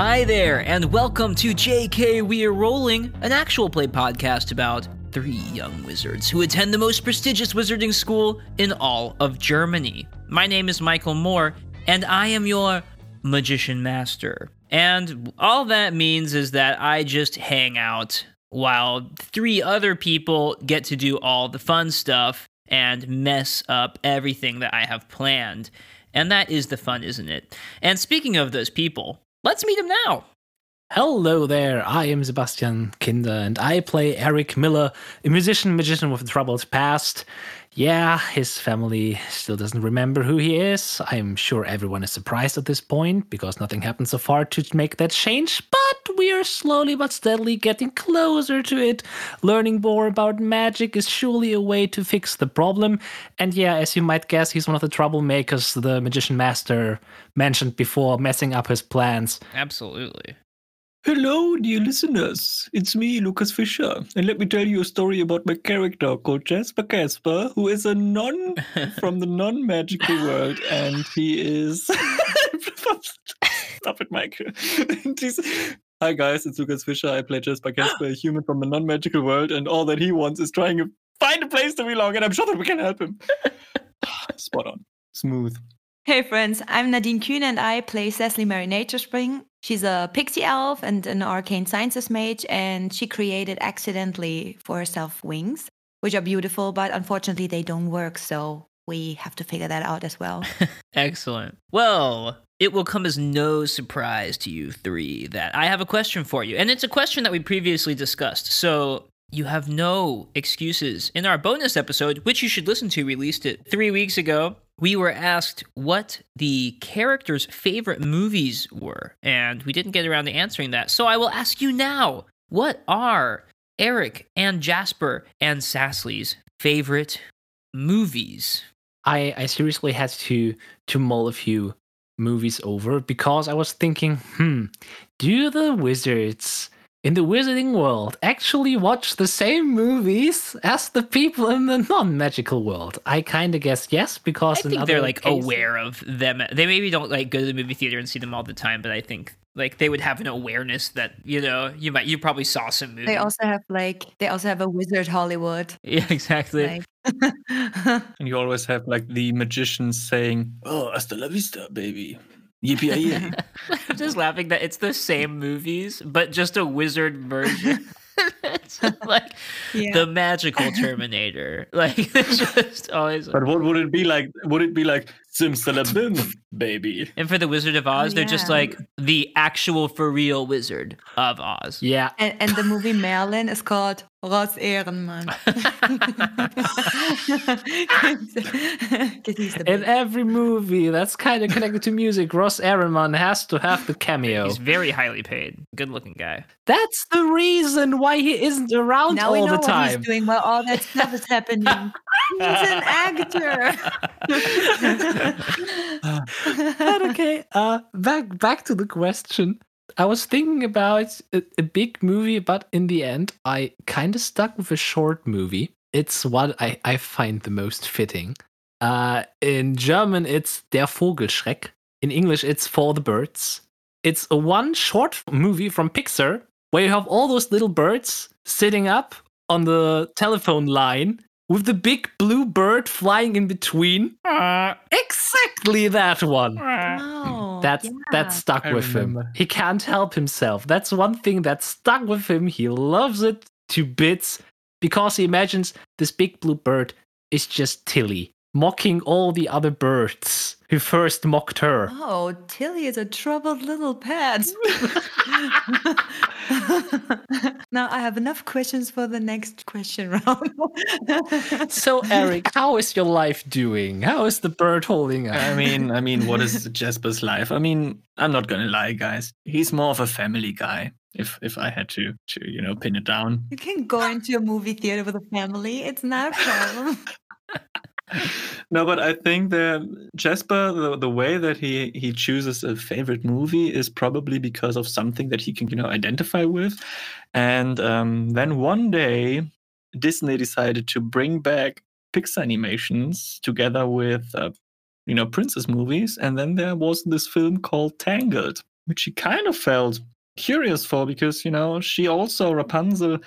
Hi there, and welcome to JK We're Rolling, an actual play podcast about three young wizards who attend the most prestigious wizarding school in all of Germany. My name is Michael Moore, and I am your magician master. And all that means is that I just hang out while three other people get to do all the fun stuff and mess up everything that I have planned. And that is the fun, isn't it? And speaking of those people, let's meet him now. Hello there, I am Sebastian Kinder and I play Eric Miller, a musician magician with a troubled past. Yeah, his family still doesn't remember who he is. I'm sure everyone is surprised at this point because nothing happened so far to make that change, but we are slowly but steadily getting closer to it. Learning more about magic is surely a way to fix the problem. And yeah, as you might guess, he's one of the troublemakers the magician master mentioned before, messing up his plans. Absolutely. Hello, dear listeners. It's me, Lucas Fischer. And let me tell you a story about my character called Jasper Casper, who is a non from the non magical world. And he is. Stop it, Mike. Hi, guys. It's Lucas Fischer. I play Jasper Casper, a human from the non magical world. And all that he wants is trying to find a place to belong. And I'm sure that we can help him. Spot on. Smooth. Hey friends, I'm Nadine Kuhn and I play Cecily Mary Naturespring. She's a pixie elf and an arcane sciences mage, and she created accidentally for herself wings, which are beautiful, but unfortunately they don't work, so we have to figure that out as well. Excellent. Well, it will come as no surprise to you three that I have a question for you. And it's a question that we previously discussed. So you have no excuses. In our bonus episode, which you should listen to, released it three weeks ago, we were asked what the characters' favorite movies were, and we didn't get around to answering that. So I will ask you now what are Eric and Jasper and Cecily's favorite movies? I, I seriously had to to mull a few movies over because I was thinking, hmm, do the wizards in the wizarding world actually watch the same movies as the people in the non-magical world? I kind of guess yes because I think they're like cases... aware of them. They maybe don't like go to the movie theater and see them all the time, but I think like they would have an awareness that you know you might you probably saw some movies. They also have like they also have a wizard Hollywood. Yeah, exactly. Like... and you always have like the magicians saying, "Oh, hasta la vista, baby." Yippee! I'm just laughing that it's the same movies, but just a wizard version. it's like yeah. the magical Terminator. Like it's just always. But what would it be like? Would it be like Simsalabim, baby? And for the Wizard of Oz, yeah. they're just like the actual for real Wizard of Oz. Yeah. And, and the movie Merlin is called Ross Ehrenmann. In every movie that's kind of connected to music, Ross Ehrenmann has to have the cameo. He's very highly paid. Good looking guy. That's the reason why he isn't around now all we know the time. What he's doing while all that stuff is happening. he's an actor. but okay, uh, back back to the question. I was thinking about a, a big movie, but in the end, I kind of stuck with a short movie. It's what I, I find the most fitting. Uh, in German, it's Der Vogelschreck. In English, it's For the Birds. It's a one short movie from Pixar where you have all those little birds sitting up on the telephone line with the big blue bird flying in between. Uh, exactly that one. Oh, that's yeah. that stuck I with remember. him. He can't help himself. That's one thing that stuck with him. He loves it to bits because he imagines this big blue bird is just Tilly, mocking all the other birds who first mocked her. Oh, Tilly is a troubled little pet. now I have enough questions for the next question round. so, Eric, how is your life doing? How is the bird holding up? I mean, I mean, what is Jasper's life? I mean, I'm not gonna lie, guys. He's more of a family guy. If if I had to to you know pin it down, you can go into a movie theater with a family. It's not a problem no, but I think that Jasper, the, the way that he he chooses a favorite movie is probably because of something that he can you know identify with, and um, then one day Disney decided to bring back Pixar animations together with uh, you know princess movies, and then there was this film called Tangled, which he kind of felt curious for because you know she also Rapunzel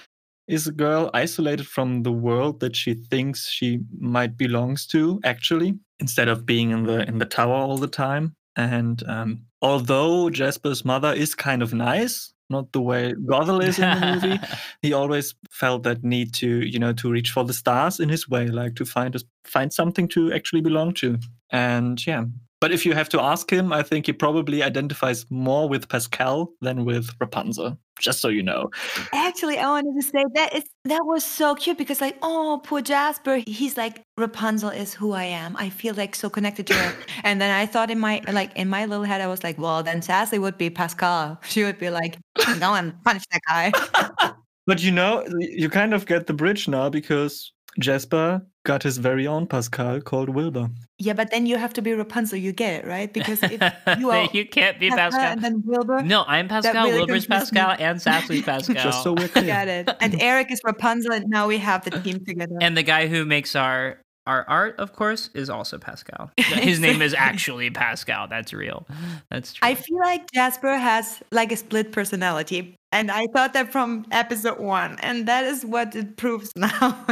is a girl isolated from the world that she thinks she might belongs to actually instead of being in the in the tower all the time. And um, although jasper's mother is kind of nice not the way gothel is in the movie he always felt that need to you know to reach for the stars in his way like to find a, find something to actually belong to. And yeah but if you have to ask him, I think he probably identifies more with Pascal than with Rapunzel. Just so you know. Actually, I wanted to say that is that was so cute because like, oh, poor Jasper. He's like Rapunzel is who I am. I feel like so connected to her. and then I thought in my like in my little head, I was like, well, then Sassy would be Pascal. She would be like, go and punch that guy. but you know, you kind of get the bridge now because Jasper got his very own Pascal called Wilbur. Yeah, but then you have to be Rapunzel. You get it, right? Because if you are you can't be Pascal. and then Wilbur. No, I'm Pascal. really Wilbur's Pascal, me. and Sassy's Pascal. Just so we're clear. Got it. And Eric is Rapunzel, and now we have the team together. and the guy who makes our our art, of course, is also Pascal. His name is actually Pascal. That's real. That's true. I feel like Jasper has like a split personality. And I thought that from episode one. And that is what it proves now.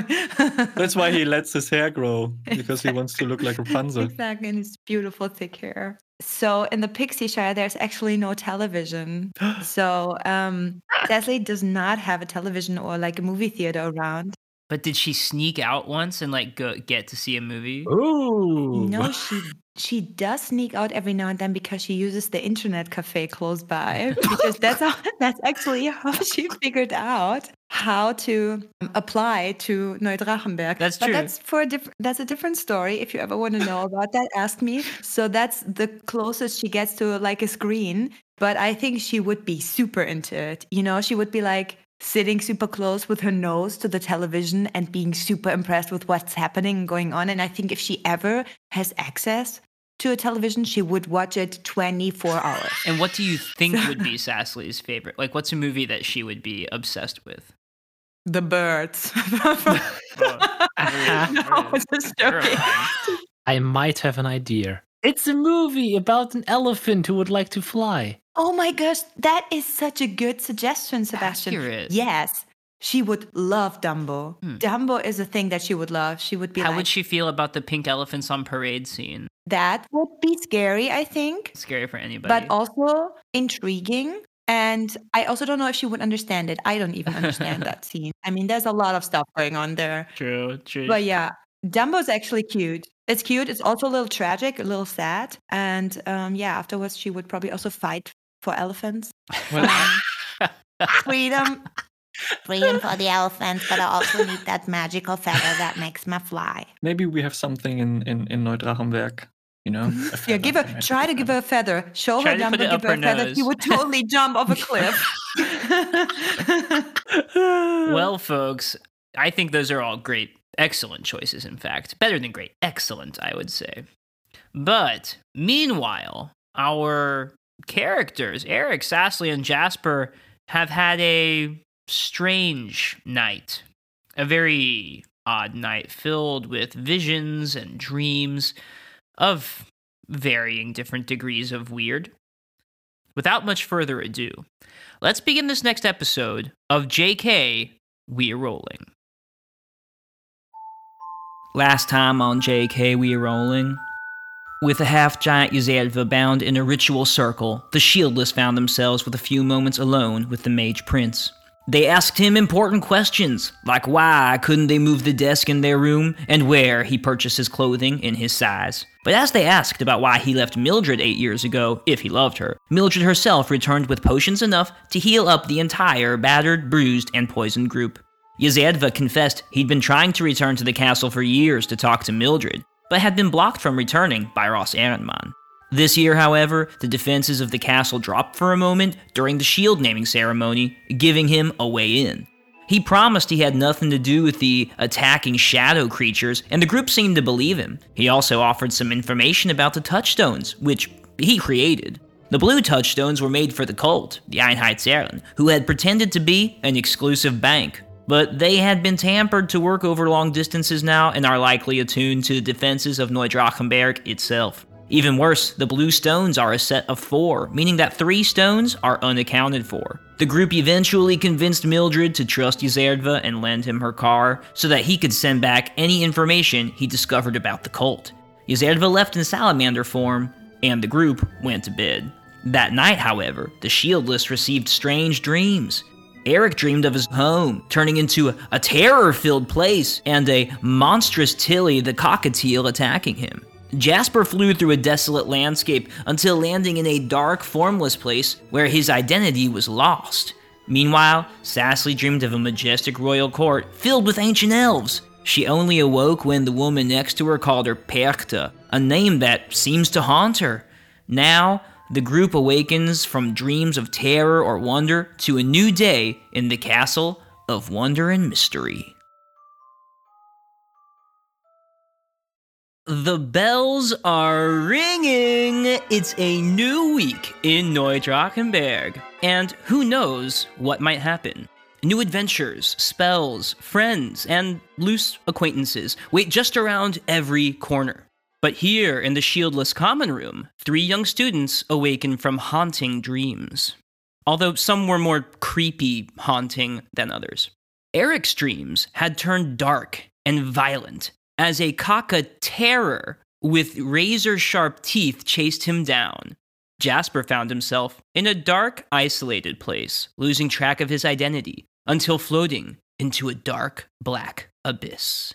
That's why he lets his hair grow because he wants to look like Rapunzel. Exactly. And his beautiful thick hair. So in the Pixie Shire, there's actually no television. so um, Leslie does not have a television or like a movie theater around. But did she sneak out once and like go get to see a movie? Ooh. No, she she does sneak out every now and then because she uses the internet cafe close by. Because that's how, that's actually how she figured out how to um, apply to Neudrachenberg. That's but true. that's for a different. That's a different story. If you ever want to know about that, ask me. So that's the closest she gets to like a screen. But I think she would be super into it. You know, she would be like sitting super close with her nose to the television and being super impressed with what's happening and going on. And I think if she ever has access to a television, she would watch it 24 hours. And what do you think would be Sassly's favorite? Like, what's a movie that she would be obsessed with? The birds. Oh, no, it's a story. terrifying. I might have an idea. It's a movie about an elephant who would like to fly. Oh my gosh, that is such a good suggestion, Sebastian. Accurate. Yes. She would love Dumbo. Hmm. Dumbo is a thing that she would love. She would be How like, would she feel about the pink elephants on parade scene? that would be scary, I think. Scary for anybody. but also intriguing. And I also don't know if she would understand it. I don't even understand that scene. I mean, there's a lot of stuff going on there. true, true. But yeah, Dumbo's actually cute. It's cute. It's also a little tragic, a little sad. And um, yeah, afterwards, she would probably also fight for elephants. Well, Um, freedom. Freedom for the elephants, but I also need that magical feather that makes me fly. maybe we have something in, in, in Neudrachenberg, you know? a Yeah, give her. magical Try to give her a feather. Show Try her to Dumbo. it up Give her a her feather. She would totally jump off a cliff. well, folks, I think those are all great, excellent choices, in fact. Better than great, excellent, I would say. But meanwhile, our characters, Eric, Sassly, and Jasper, have had a strange night. A very odd night filled with visions and dreams of varying different degrees of weird. Without much further ado, let's begin this next episode of JK We're Rolling. Last time on JK We're Rolling. With a half giant Yazelva bound in a ritual circle, the shieldless found themselves with a few moments alone with the Mage Prince. They asked him important questions, like why couldn't they move the desk in their room, and where he purchased his clothing in his size. But as they asked about why he left Mildred eight years ago, if he loved her, Mildred herself returned with potions enough to heal up the entire battered, bruised, and poisoned group. Yazadva confessed he'd been trying to return to the castle for years to talk to Mildred, but had been blocked from returning by Ross Ehrenmann. This year, however, the defenses of the castle dropped for a moment during the shield naming ceremony, giving him a way in. He promised he had nothing to do with the attacking shadow creatures, and the group seemed to believe him. He also offered some information about the touchstones, which he created. The blue touchstones were made for the cult, the Einheitsherren, who had pretended to be an exclusive bank. But they had been tampered to work over long distances now and are likely attuned to the defenses of Neudrachenberg itself. Even worse, the blue stones are a set of four, meaning that three stones are unaccounted for. The group eventually convinced Mildred to trust Yzerdva and lend him her car so that he could send back any information he discovered about the cult. Yzerdva left in salamander form, and the group went to bed. That night, however, the shieldless received strange dreams. Eric dreamed of his home turning into a terror filled place and a monstrous Tilly the cockatiel attacking him. Jasper flew through a desolate landscape until landing in a dark, formless place where his identity was lost. Meanwhile, Sassly dreamed of a majestic royal court filled with ancient elves. She only awoke when the woman next to her called her Perchta, a name that seems to haunt her. Now, the group awakens from dreams of terror or wonder to a new day in the castle of wonder and mystery. The bells are ringing. It's a new week in Neudrachenberg, and who knows what might happen. New adventures, spells, friends, and loose acquaintances wait just around every corner. But here in the shieldless common room, three young students awaken from haunting dreams. Although some were more creepy haunting than others. Eric's dreams had turned dark and violent as a Kaka terror with razor sharp teeth chased him down. Jasper found himself in a dark, isolated place, losing track of his identity until floating into a dark, black abyss.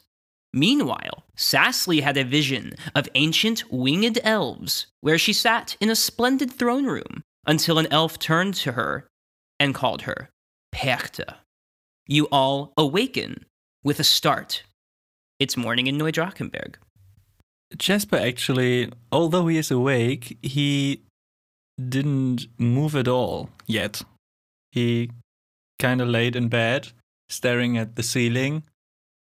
Meanwhile, Sassly had a vision of ancient winged elves where she sat in a splendid throne room until an elf turned to her and called her Perchta. You all awaken with a start it's morning in Neudrachenberg. Jasper actually, although he is awake, he didn't move at all yet. He kind of laid in bed, staring at the ceiling.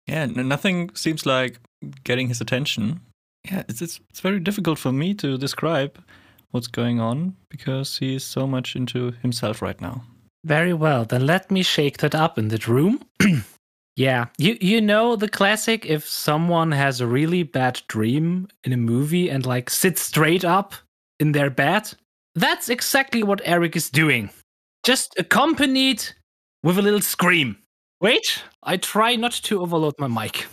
Yeah, nothing seems like getting his attention. Yeah, it's, it's, it's very difficult for me to describe what's going on because he is so much into himself right now. Very well, then let me shake that up in that room. Yeah, you you know the classic if someone has a really bad dream in a movie and like sits straight up in their bed, that's exactly what Eric is doing. Just accompanied with a little scream. Wait, I try not to overload my mic.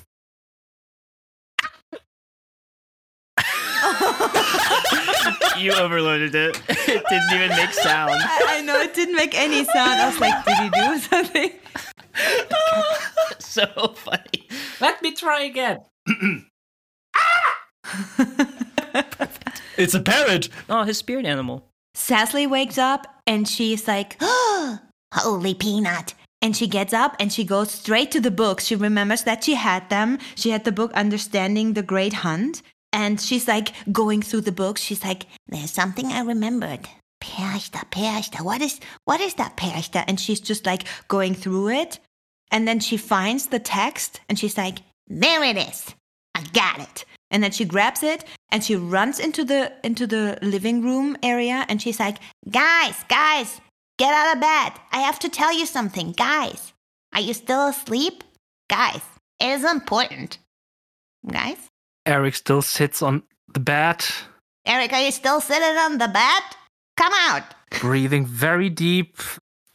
you overloaded it. It didn't even make sound. I, I know it didn't make any sound. I was like, did he do something? so funny. Let me try again. it's a parrot. Oh, his spirit animal. Sassly wakes up and she's like, oh, holy peanut. And she gets up and she goes straight to the books. She remembers that she had them. She had the book Understanding the Great Hunt. And she's like going through the books. She's like, there's something I remembered. Perchta, Perchta. What is, what is that Perchta? And she's just like going through it. And then she finds the text and she's like, there it is. I got it. And then she grabs it and she runs into the into the living room area and she's like, "Guys, guys, get out of bed. I have to tell you something. Guys, are you still asleep? Guys, it is important. Guys?" Eric still sits on the bed. Eric, are you still sitting on the bed? Come out. Breathing very deep,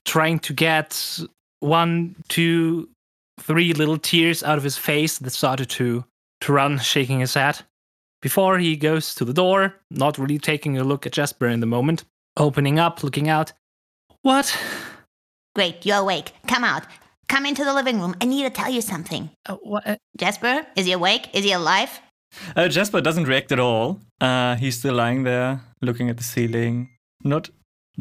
trying to get one, two, three little tears out of his face that started to, to run, shaking his head. Before he goes to the door, not really taking a look at Jasper in the moment, opening up, looking out. What? Great, you're awake. Come out. Come into the living room. I need to tell you something. Uh, what? Uh, Jasper, is he awake? Is he alive? Uh, Jasper doesn't react at all. Uh, he's still lying there, looking at the ceiling, not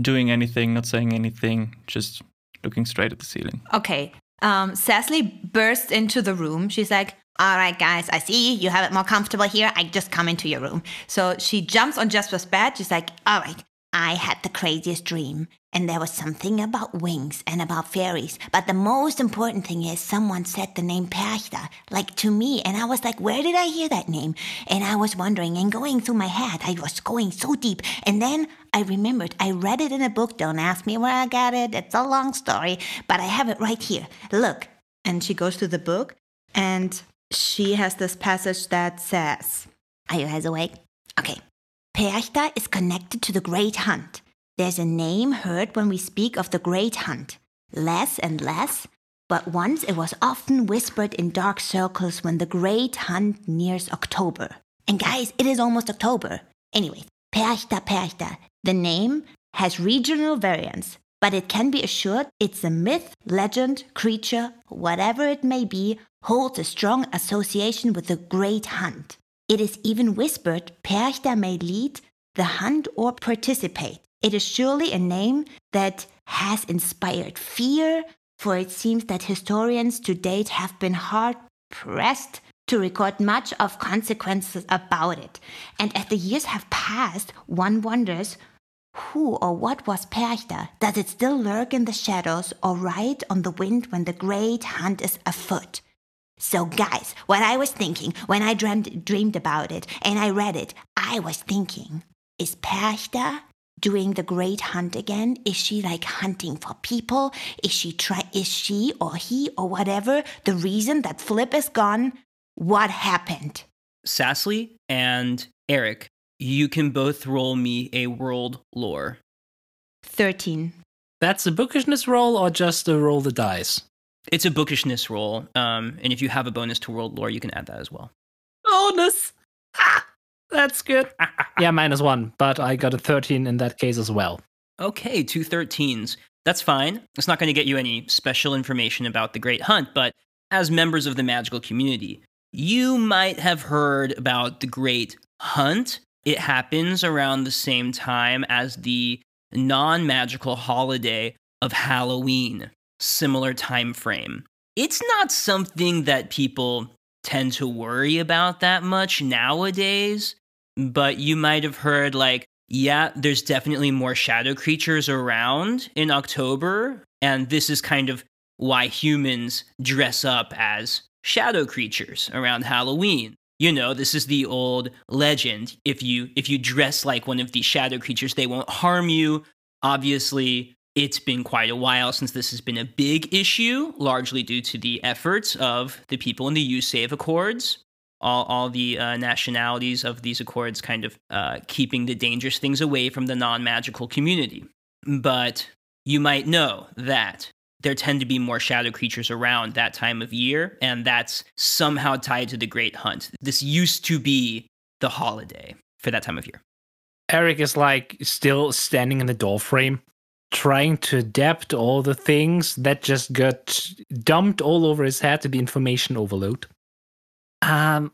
doing anything, not saying anything, just looking straight at the ceiling. Okay. Um, Sassly bursts into the room. She's like, all right, guys, I see you have it more comfortable here. I just come into your room. So she jumps on Jasper's bed. She's like, all right, I had the craziest dream, and there was something about wings and about fairies. But the most important thing is someone said the name Perchta, like to me, and I was like, where did I hear that name? And I was wondering, and going through my head, I was going so deep. And then I remembered, I read it in a book. Don't ask me where I got it. It's a long story, but I have it right here. Look. And she goes to the book, and she has this passage that says, Are you guys awake? Okay. Perchta is connected to the Great Hunt. There's a name heard when we speak of the Great Hunt. Less and less, but once it was often whispered in dark circles when the Great Hunt nears October. And guys, it is almost October. Anyway, Perchta Perchta. The name has regional variants, but it can be assured it's a myth, legend, creature, whatever it may be, holds a strong association with the Great Hunt. It is even whispered Perchta may lead the hunt or participate. It is surely a name that has inspired fear, for it seems that historians to date have been hard pressed to record much of consequences about it. And as the years have passed, one wonders who or what was Perchta? Does it still lurk in the shadows or ride on the wind when the great hunt is afoot? So, guys, what I was thinking when I dreamed, dreamed about it and I read it, I was thinking, is Perchta doing the great hunt again? Is she like hunting for people? Is she try? Is she or he or whatever the reason that Flip is gone? What happened? Sassly and Eric, you can both roll me a world lore. 13. That's a bookishness roll or just a roll the dice? It's a bookishness roll, um, and if you have a bonus to world lore, you can add that as well. Bonus! Ah, that's good. yeah, minus one, but I got a 13 in that case as well. Okay, two 13s. That's fine. It's not going to get you any special information about the Great Hunt, but as members of the magical community, you might have heard about the Great Hunt. It happens around the same time as the non magical holiday of Halloween, similar time frame. It's not something that people tend to worry about that much nowadays, but you might have heard like yeah, there's definitely more shadow creatures around in October, and this is kind of why humans dress up as shadow creatures around Halloween. You know, this is the old legend. If you if you dress like one of these shadow creatures, they won't harm you. Obviously, it's been quite a while since this has been a big issue, largely due to the efforts of the people in the You Save Accords all, all the uh, nationalities of these accords kind of uh, keeping the dangerous things away from the non magical community. But you might know that there tend to be more shadow creatures around that time of year, and that's somehow tied to the Great Hunt. This used to be the holiday for that time of year. Eric is like still standing in the doorframe, trying to adapt all the things that just got dumped all over his head to the information overload. Um,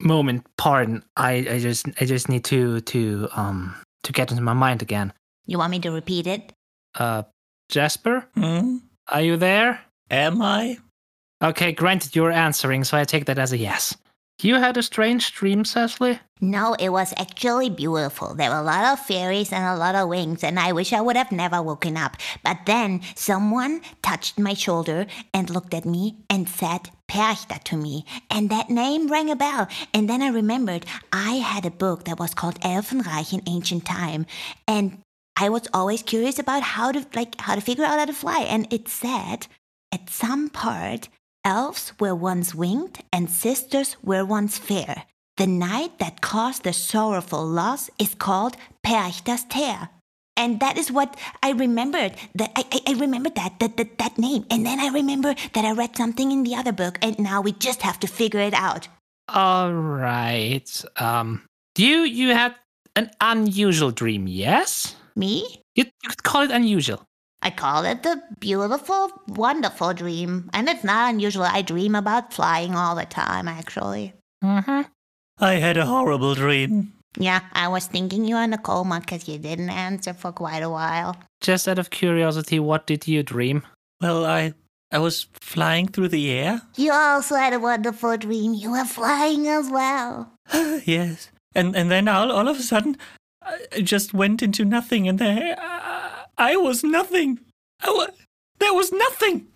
moment, pardon. I, I just I just need to to um to get into my mind again. You want me to repeat it? Uh, Jasper, Hmm? are you there? Am I? Okay, granted, you're answering, so I take that as a yes. You had a strange dream, Cecily? No, it was actually beautiful. There were a lot of fairies and a lot of wings, and I wish I would have never woken up. But then someone touched my shoulder and looked at me and said Perchta to me, and that name rang a bell. And then I remembered I had a book that was called Elfenreich in Ancient Time, and I was always curious about how to like how to figure out how to fly. And it said at some part elves were once winged and sisters were once fair. The night that caused the sorrowful loss is called Perchta's Tear. And that is what I remembered. That I, I, I remembered that, that that that name. And then I remember that I read something in the other book, and now we just have to figure it out. All right. Um, you you had an unusual dream, yes? Me? You, you could call it unusual. I call it the beautiful, wonderful dream. And it's not unusual. I dream about flying all the time, actually. Mm-hmm. I had a horrible dream. Yeah, I was thinking you were in a coma because you didn't answer for quite a while. Just out of curiosity, what did you dream? Well, I I was flying through the air. You also had a wonderful dream. You were flying as well. yes. And and then all, all of a sudden, I just went into nothing, and there I, I was nothing. I wa- there was nothing.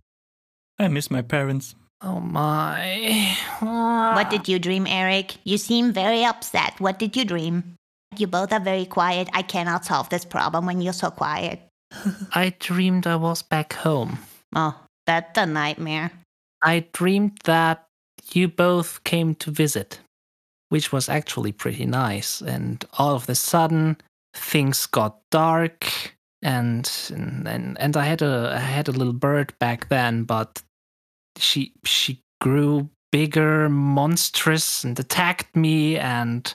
I miss my parents. Oh my. What did you dream, Eric? You seem very upset. What did you dream? You both are very quiet. I cannot solve this problem when you're so quiet. I dreamed I was back home. Oh, that's a nightmare. I dreamed that you both came to visit. which was actually pretty nice. And all of a sudden, things got dark, and and and I had a I had a little bird back then, but she she grew bigger, monstrous, and attacked me, and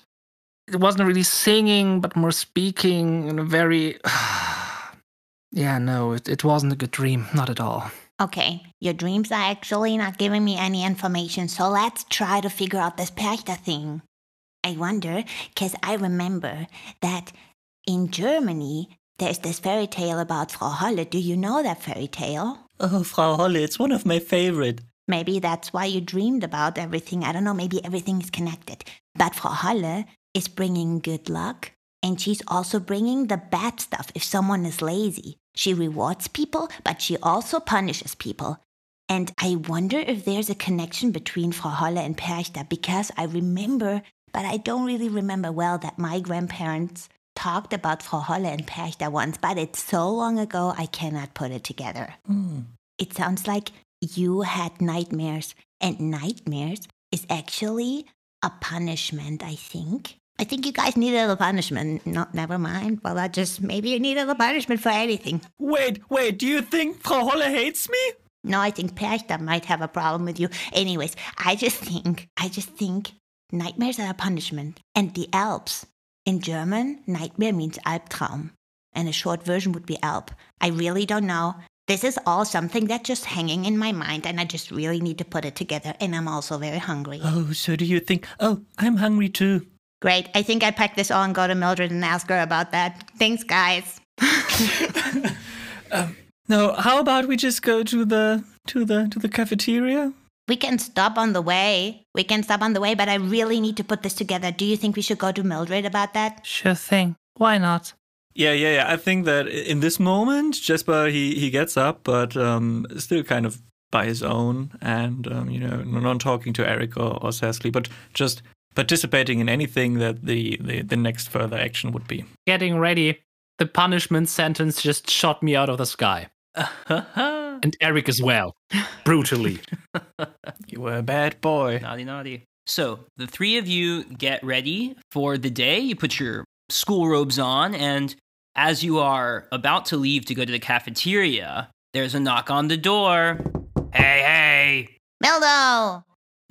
it wasn't really singing, but more speaking in a very yeah no, it, it wasn't a good dream, not at all. Okay, your dreams are actually not giving me any information, so let's try to figure out this Perchta thing. I wonder, because I remember that in Germany, there's this fairy tale about Frau Holle. Do you know that fairy tale? Oh, Frau Holle, it's one of my favorite. Maybe that's why you dreamed about everything. I don't know, maybe everything is connected. But Frau Holle is bringing good luck, and she's also bringing the bad stuff if someone is lazy. She rewards people, but she also punishes people. And I wonder if there's a connection between Frau Holle and Perchta because I remember, but I don't really remember well, that my grandparents talked about Frau Holle and Perchta once, but it's so long ago I cannot put it together. Hmm. It sounds like you had nightmares, and nightmares is actually a punishment, I think. I think you guys needed a little punishment. No, never mind. Well, I just maybe you needed a little punishment for anything. Wait, wait, do you think Frau Holle hates me? No, I think Perchta might have a problem with you. Anyways, I just think, I just think nightmares are a punishment. And the Alps, in German, nightmare means Albtraum. And a short version would be Alp. I really don't know. This is all something that's just hanging in my mind, and I just really need to put it together. And I'm also very hungry. Oh, so do you think? Oh, I'm hungry too. Great. I think I pack this all and go to Mildred and ask her about that. Thanks, guys. Um, no, how about we just go to the to the to the cafeteria? We can stop on the way. We can stop on the way, but I really need to put this together. Do you think we should go to Mildred about that? Sure thing. Why not? Yeah, yeah, yeah. I think that in this moment, Jasper he he gets up, but um, still kind of by his own, and um, you know, not talking to Eric or, or Cecily, but just participating in anything that the, the the next further action would be. Getting ready. The punishment sentence just shot me out of the sky. And Eric as well. Brutally. You were a bad boy. Naughty, naughty. So the three of you get ready for the day. You put your school robes on, and as you are about to leave to go to the cafeteria, there's a knock on the door. Hey, hey. Mildo!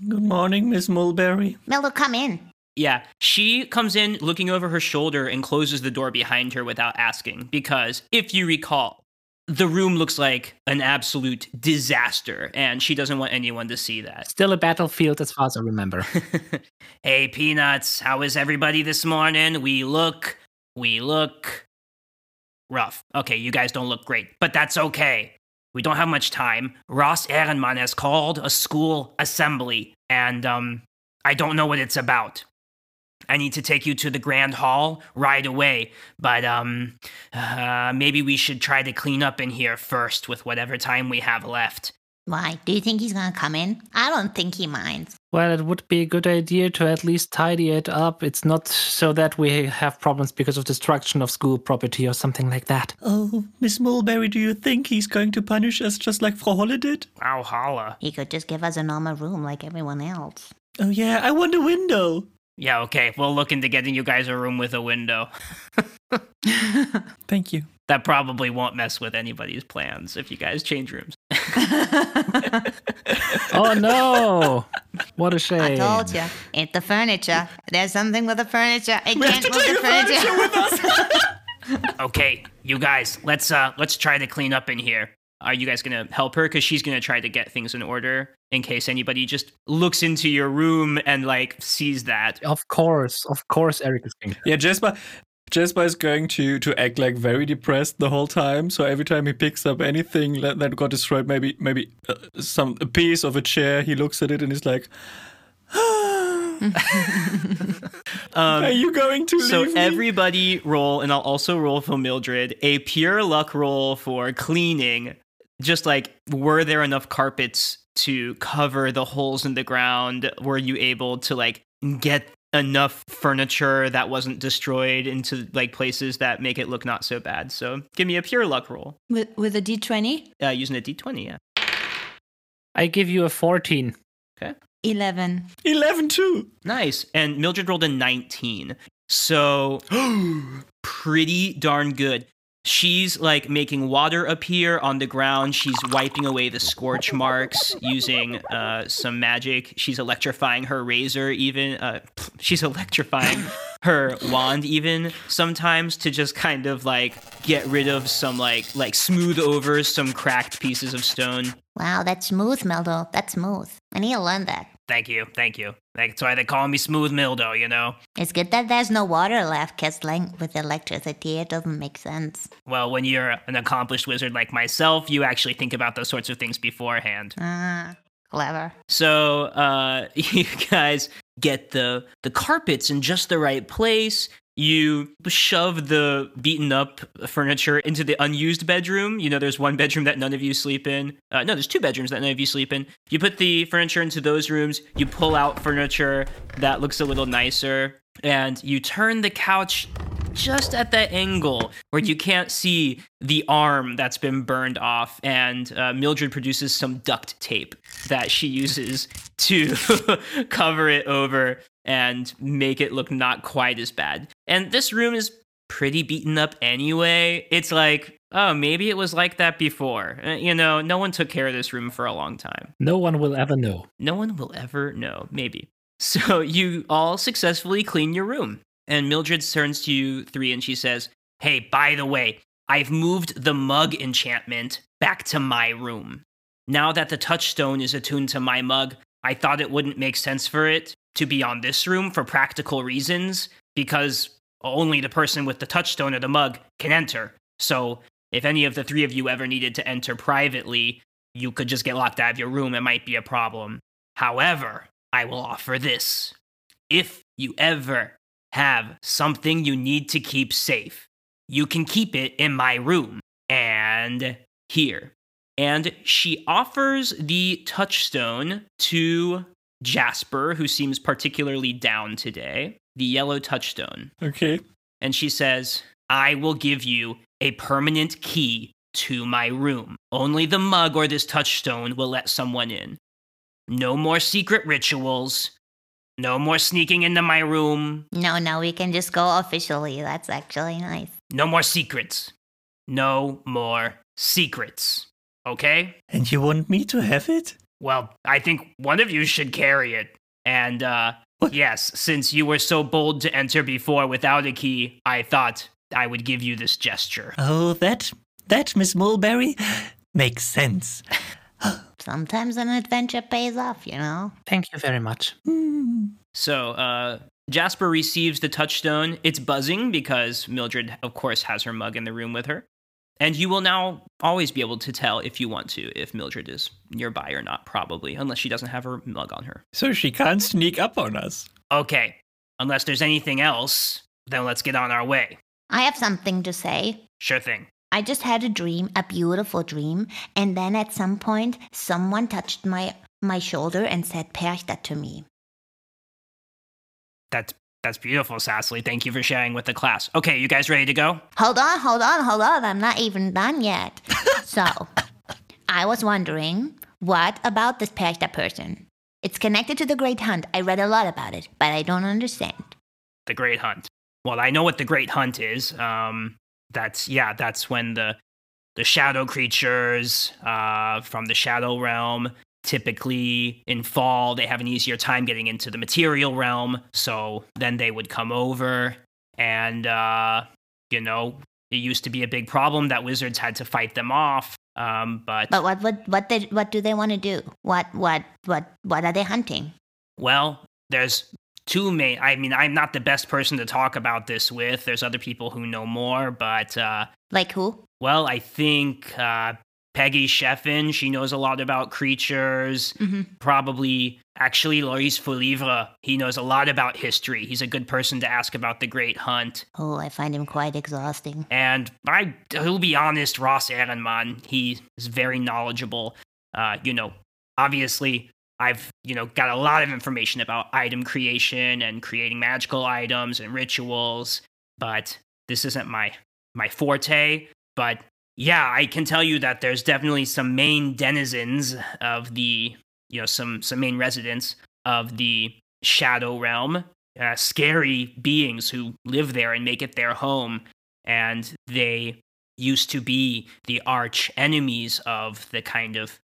Good morning, Miss Mulberry. Mildo, come in. Yeah, she comes in looking over her shoulder and closes the door behind her without asking because if you recall, the room looks like an absolute disaster and she doesn't want anyone to see that. Still a battlefield as far as I remember. hey, Peanuts, how is everybody this morning? We look, we look rough. Okay, you guys don't look great, but that's okay. We don't have much time. Ross Ehrenmann has called a school assembly, and um, I don't know what it's about. I need to take you to the grand hall right away, but um, uh, maybe we should try to clean up in here first with whatever time we have left. Why? Do you think he's gonna come in? I don't think he minds. well, it would be a good idea to at least tidy it up. It's not so that we have problems because of destruction of school property or something like that. Oh, Miss Mulberry, do you think he's going to punish us just like Frau Holle did? Wow, holla. He could just give us a normal room like everyone else. Oh yeah, I want a window. Yeah, okay, we'll look into getting you guys a room with a window. Thank you. That probably won't mess with anybody's plans if you guys change rooms. Oh no! What a shame. I told you. It's the furniture. There's something with the furniture. I can't move the furniture. with us. okay, you guys, let's uh let's try to clean up in here. Are you guys gonna help her? Cause she's gonna try to get things in order in case anybody just looks into your room and like sees that. Of course, of course, Eric is going. Yeah, Jasper. Jasper is going to to act like very depressed the whole time. So every time he picks up anything that, that got destroyed, maybe maybe uh, some a piece of a chair, he looks at it and is like, Um, "Are you going to So leave me?" everybody roll, and I'll also roll for Mildred a pure luck roll for cleaning. Just like, were there enough carpets to cover the holes in the ground? Were you able to like get enough furniture that wasn't destroyed into like places that make it look not so bad? So give me a pure luck roll With, with a d20? uh, using a d20. Yeah. I give you a 14. Okay. 11. 11 too. Nice. And Mildred rolled a 19. So pretty darn good. She's like making water appear on the ground. She's wiping away the scorch marks using uh, some magic. She's electrifying her razor, even. Uh, she's electrifying her wand, even sometimes to just kind of like get rid of some like like smooth over some cracked pieces of stone. Wow, that's smooth, Mildo. That's smooth. I need to learn that. Thank you, thank you. That's why they call me Smooth Mildo, you know. It's good that there's no water left, because like, with electricity, it doesn't make sense. Well, when you're an accomplished wizard like myself, you actually think about those sorts of things beforehand. Ah, clever. So uh, you guys get the the carpets in just the right place. You shove the beaten up furniture into the unused bedroom. You know, there's one bedroom that none of you sleep in. Uh, no, there's two bedrooms that none of you sleep in. You put the furniture into those rooms. You pull out furniture that looks a little nicer, and you turn the couch just at that angle where you can't see the arm that's been burned off. And uh, Mildred produces some duct tape that she uses to cover it over and make it look not quite as bad. And this room is pretty beaten up anyway. It's like, oh, maybe it was like that before. Uh, you know, no one took care of this room for a long time. No one will ever know. No one will ever know, maybe. So you all successfully clean your room. And Mildred turns to you three and she says, Hey, by the way, I've moved the mug enchantment back to my room. Now that the touchstone is attuned to my mug, I thought it wouldn't make sense for it to be on this room for practical reasons because only the person with the touchstone or the mug can enter. So if any of the three of you ever needed to enter privately, you could just get locked out of your room. It might be a problem. However, I will offer this. If you ever have something you need to keep safe, you can keep it in my room and here. And she offers the touchstone to Jasper, who seems particularly down today, the yellow touchstone. Okay. And she says, I will give you a permanent key to my room. Only the mug or this touchstone will let someone in. No more secret rituals. No more sneaking into my room. No, no, we can just go officially. That's actually nice. No more secrets. No more secrets. Okay? And you want me to have it? Well, I think one of you should carry it. And, uh, What? yes, since you were so bold to enter before without a key, I thought I would give you this gesture. Oh, that, that, Miss Mulberry, makes sense. Sometimes an adventure pays off, you know? Thank you very much. So, uh, Jasper receives the touchstone. It's buzzing because Mildred, of course, has her mug in the room with her. And you will now always be able to tell if you want to if Mildred is nearby or not, probably, unless she doesn't have her mug on her. So she can't sneak up on us. Okay, unless there's anything else, then let's get on our way. I have something to say. Sure thing. I just had a dream, a beautiful dream, and then at some point someone touched my my shoulder and said Perchta to me. That's that's beautiful, Sassly. Thank you for sharing with the class. Okay, you guys ready to go? Hold on, hold on, hold on. I'm not even done yet. so, I was wondering, what about this Perchta person? It's connected to the Great Hunt. I read a lot about it, but I don't understand. The Great Hunt. Well, I know what the Great Hunt is. Um, that's yeah, that's when the the shadow creatures uh, from the Shadow Realm typically in fall they have an easier time getting into the material realm so then they would come over and uh you know it used to be a big problem that wizards had to fight them off um but, But what what what they, what do they want to do? What what what what are they hunting? well there's two main i mean i'm not the best person to talk about this with there's other people who know more but uh Like who? well i think uh Peggy Sheffin, she knows a lot about creatures. Mhm. Probably, actually, Loris Foulivre, he knows a lot about history. He's a good person to ask about the Great Hunt. Oh, I find him quite exhausting. And I, will be honest, Ross Ehrenmann, he is very knowledgeable. Uh, you know, obviously, I've, you know, got a lot of information about item creation and creating magical items and rituals, but this isn't my my forte. But yeah, I can tell you that there's definitely some main denizens of the, you know, some some main residents of the Shadow Realm, uh, scary beings who live there and make it their home. And they used to be the arch enemies of the kind of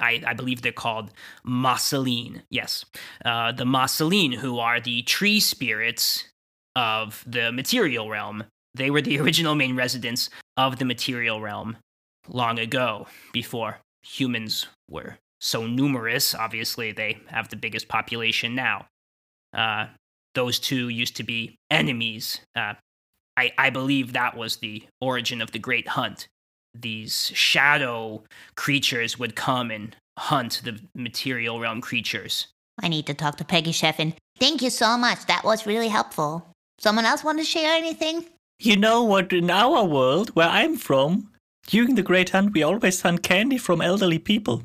I, I, believe they're called Masaline. Yes, uh, the Masaline, who are the tree spirits of the material realm. They were the original main residents of the material realm long ago, before humans were so numerous. Obviously, they have the biggest population now. Uh, those two used to be enemies. Uh, I, I believe that was the origin of the Great Hunt these shadow creatures would come and hunt the material realm creatures. I need to talk to Peggy Sheffin. Thank you so much. That was really helpful. Someone else want to share anything? You know what? In our world, where I'm from, during the Great Hunt, we always hunt candy from elderly people.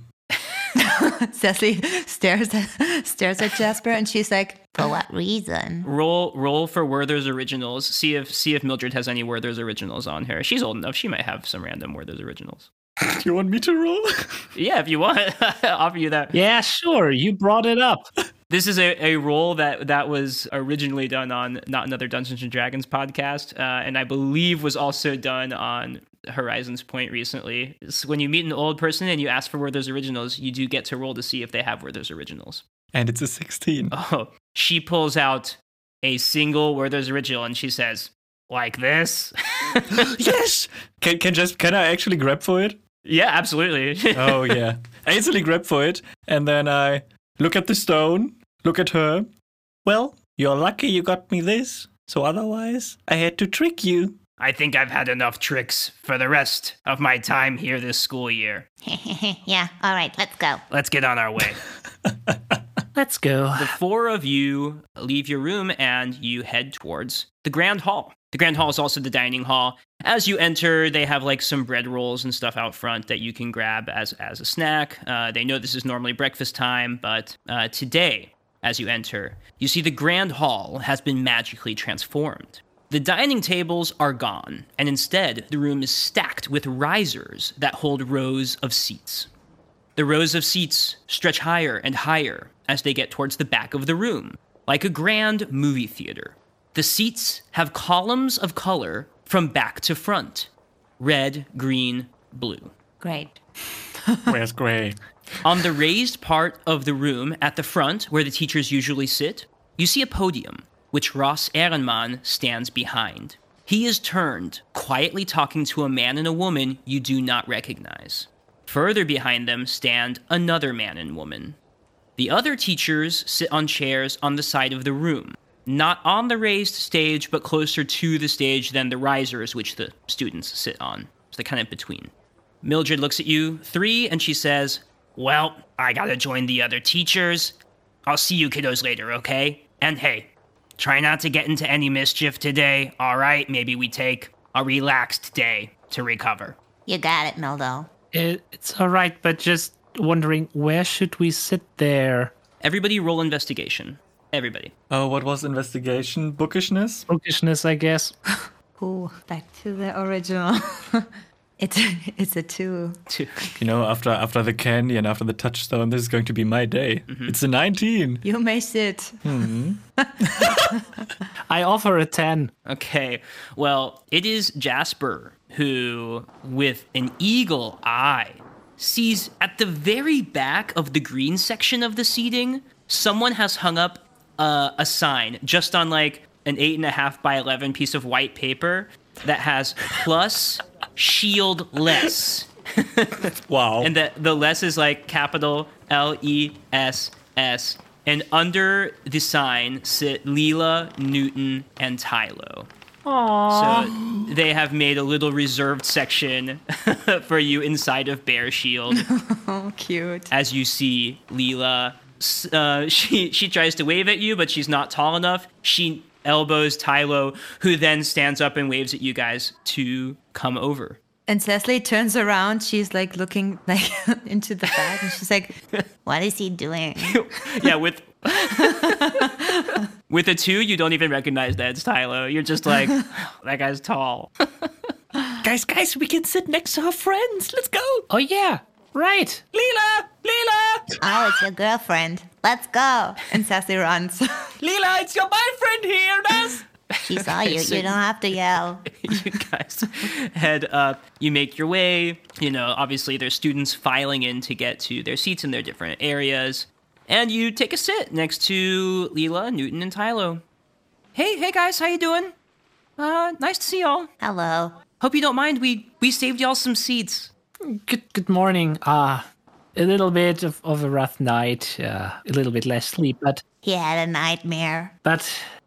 Cecily stares at, stares at Jasper and she's like, For what reason? Roll roll for Werther's originals. See if see if Mildred has any Werther's originals on her. She's old enough. She might have some random Werther's originals. Do you want me to roll? yeah, if you want, I'll offer you that. Yeah, sure. You brought it up. This is a, a role that that was originally done on not another Dungeons and Dragons podcast, uh, and I believe was also done on Horizons Point recently. When you meet an old person and you ask for Werther's originals, you do get to roll to see if they have Werther's originals. And it's a 16. Oh, she pulls out a single Werther's original and she says, "Like this." yes. Can can just can I actually grab for it? Yeah, absolutely. oh yeah. I instantly grab for it and then I look at the stone, look at her. Well, you're lucky you got me this. So otherwise, I had to trick you. I think I've had enough tricks for the rest of my time here this school year. yeah, all right, let's go. Let's get on our way. let's go. The four of you leave your room and you head towards the Grand Hall. The Grand Hall is also the dining hall. As you enter, they have like some bread rolls and stuff out front that you can grab as as a snack. Uh, they know this is normally breakfast time, but uh, today, as you enter, you see the Grand Hall has been magically transformed. The dining tables are gone, and instead, the room is stacked with risers that hold rows of seats. The rows of seats stretch higher and higher as they get towards the back of the room, like a grand movie theater. The seats have columns of color from back to front red, green, blue. Great. Where's gray? On the raised part of the room at the front, where the teachers usually sit, you see a podium which Ross Ehrenmann stands behind. He is turned, quietly talking to a man and a woman you do not recognize. Further behind them stand another man and woman. The other teachers sit on chairs on the side of the room, not on the raised stage, but closer to the stage than the risers which the students sit on. So they're kind of between. Mildred looks at you three and she says, Well, I gotta join the other teachers. I'll see you kiddos later, okay? And hey, Try not to get into any mischief today, all right? Maybe we take a relaxed day to recover. You got it, Mildo. It, it's all right, but just wondering where should we sit there? Everybody roll investigation. Everybody. Oh, what was investigation? Bookishness? Bookishness, I guess. Ooh, back to the original. It's it's a two. Two. You know, after after the candy and after the touchstone, this is going to be my day. Mm-hmm. It's a nineteen. You may sit. Mm-hmm. I offer a ten. Okay. Well, it is Jasper who, with an eagle eye, sees at the very back of the green section of the seating, someone has hung up uh, a sign just on like an eight and a half by eleven piece of white paper that has plus shield less. wow. And the the less is like capital L E S S. And under the sign sit Leela, Newton, and Tylo. Aww. So they have made a little reserved section for you inside of Bear Shield. oh, cute. As you see Leela, uh, she she tries to wave at you, but she's not tall enough. She elbows Tylo, who then stands up and waves at you guys to come over. And Cecily turns around. She's like looking like into the bag, and she's like, "What is he doing?" yeah, with with a two, you don't even recognize that it's Tylo. You're just like, that guy's tall. guys, guys, we can sit next to our friends. Let's go. Oh yeah, right. Leela, Leela. Oh, it's your girlfriend. Let's go. And Sassy runs. Leela, it's your boyfriend here. That's She saw you. so- You don't have to yell. you guys head up. You make your way. You know, obviously there's students filing in to get to their seats in their different areas, and you take a sit next to Leela, Newton, and Tylo. Hey, hey guys, how you doing? Uh, nice to see y'all. Hello. Hope you don't mind. We we saved y'all some seats. Good good morning. Uh a little bit of, of a rough night, uh, a little bit less sleep, but He had a nightmare. but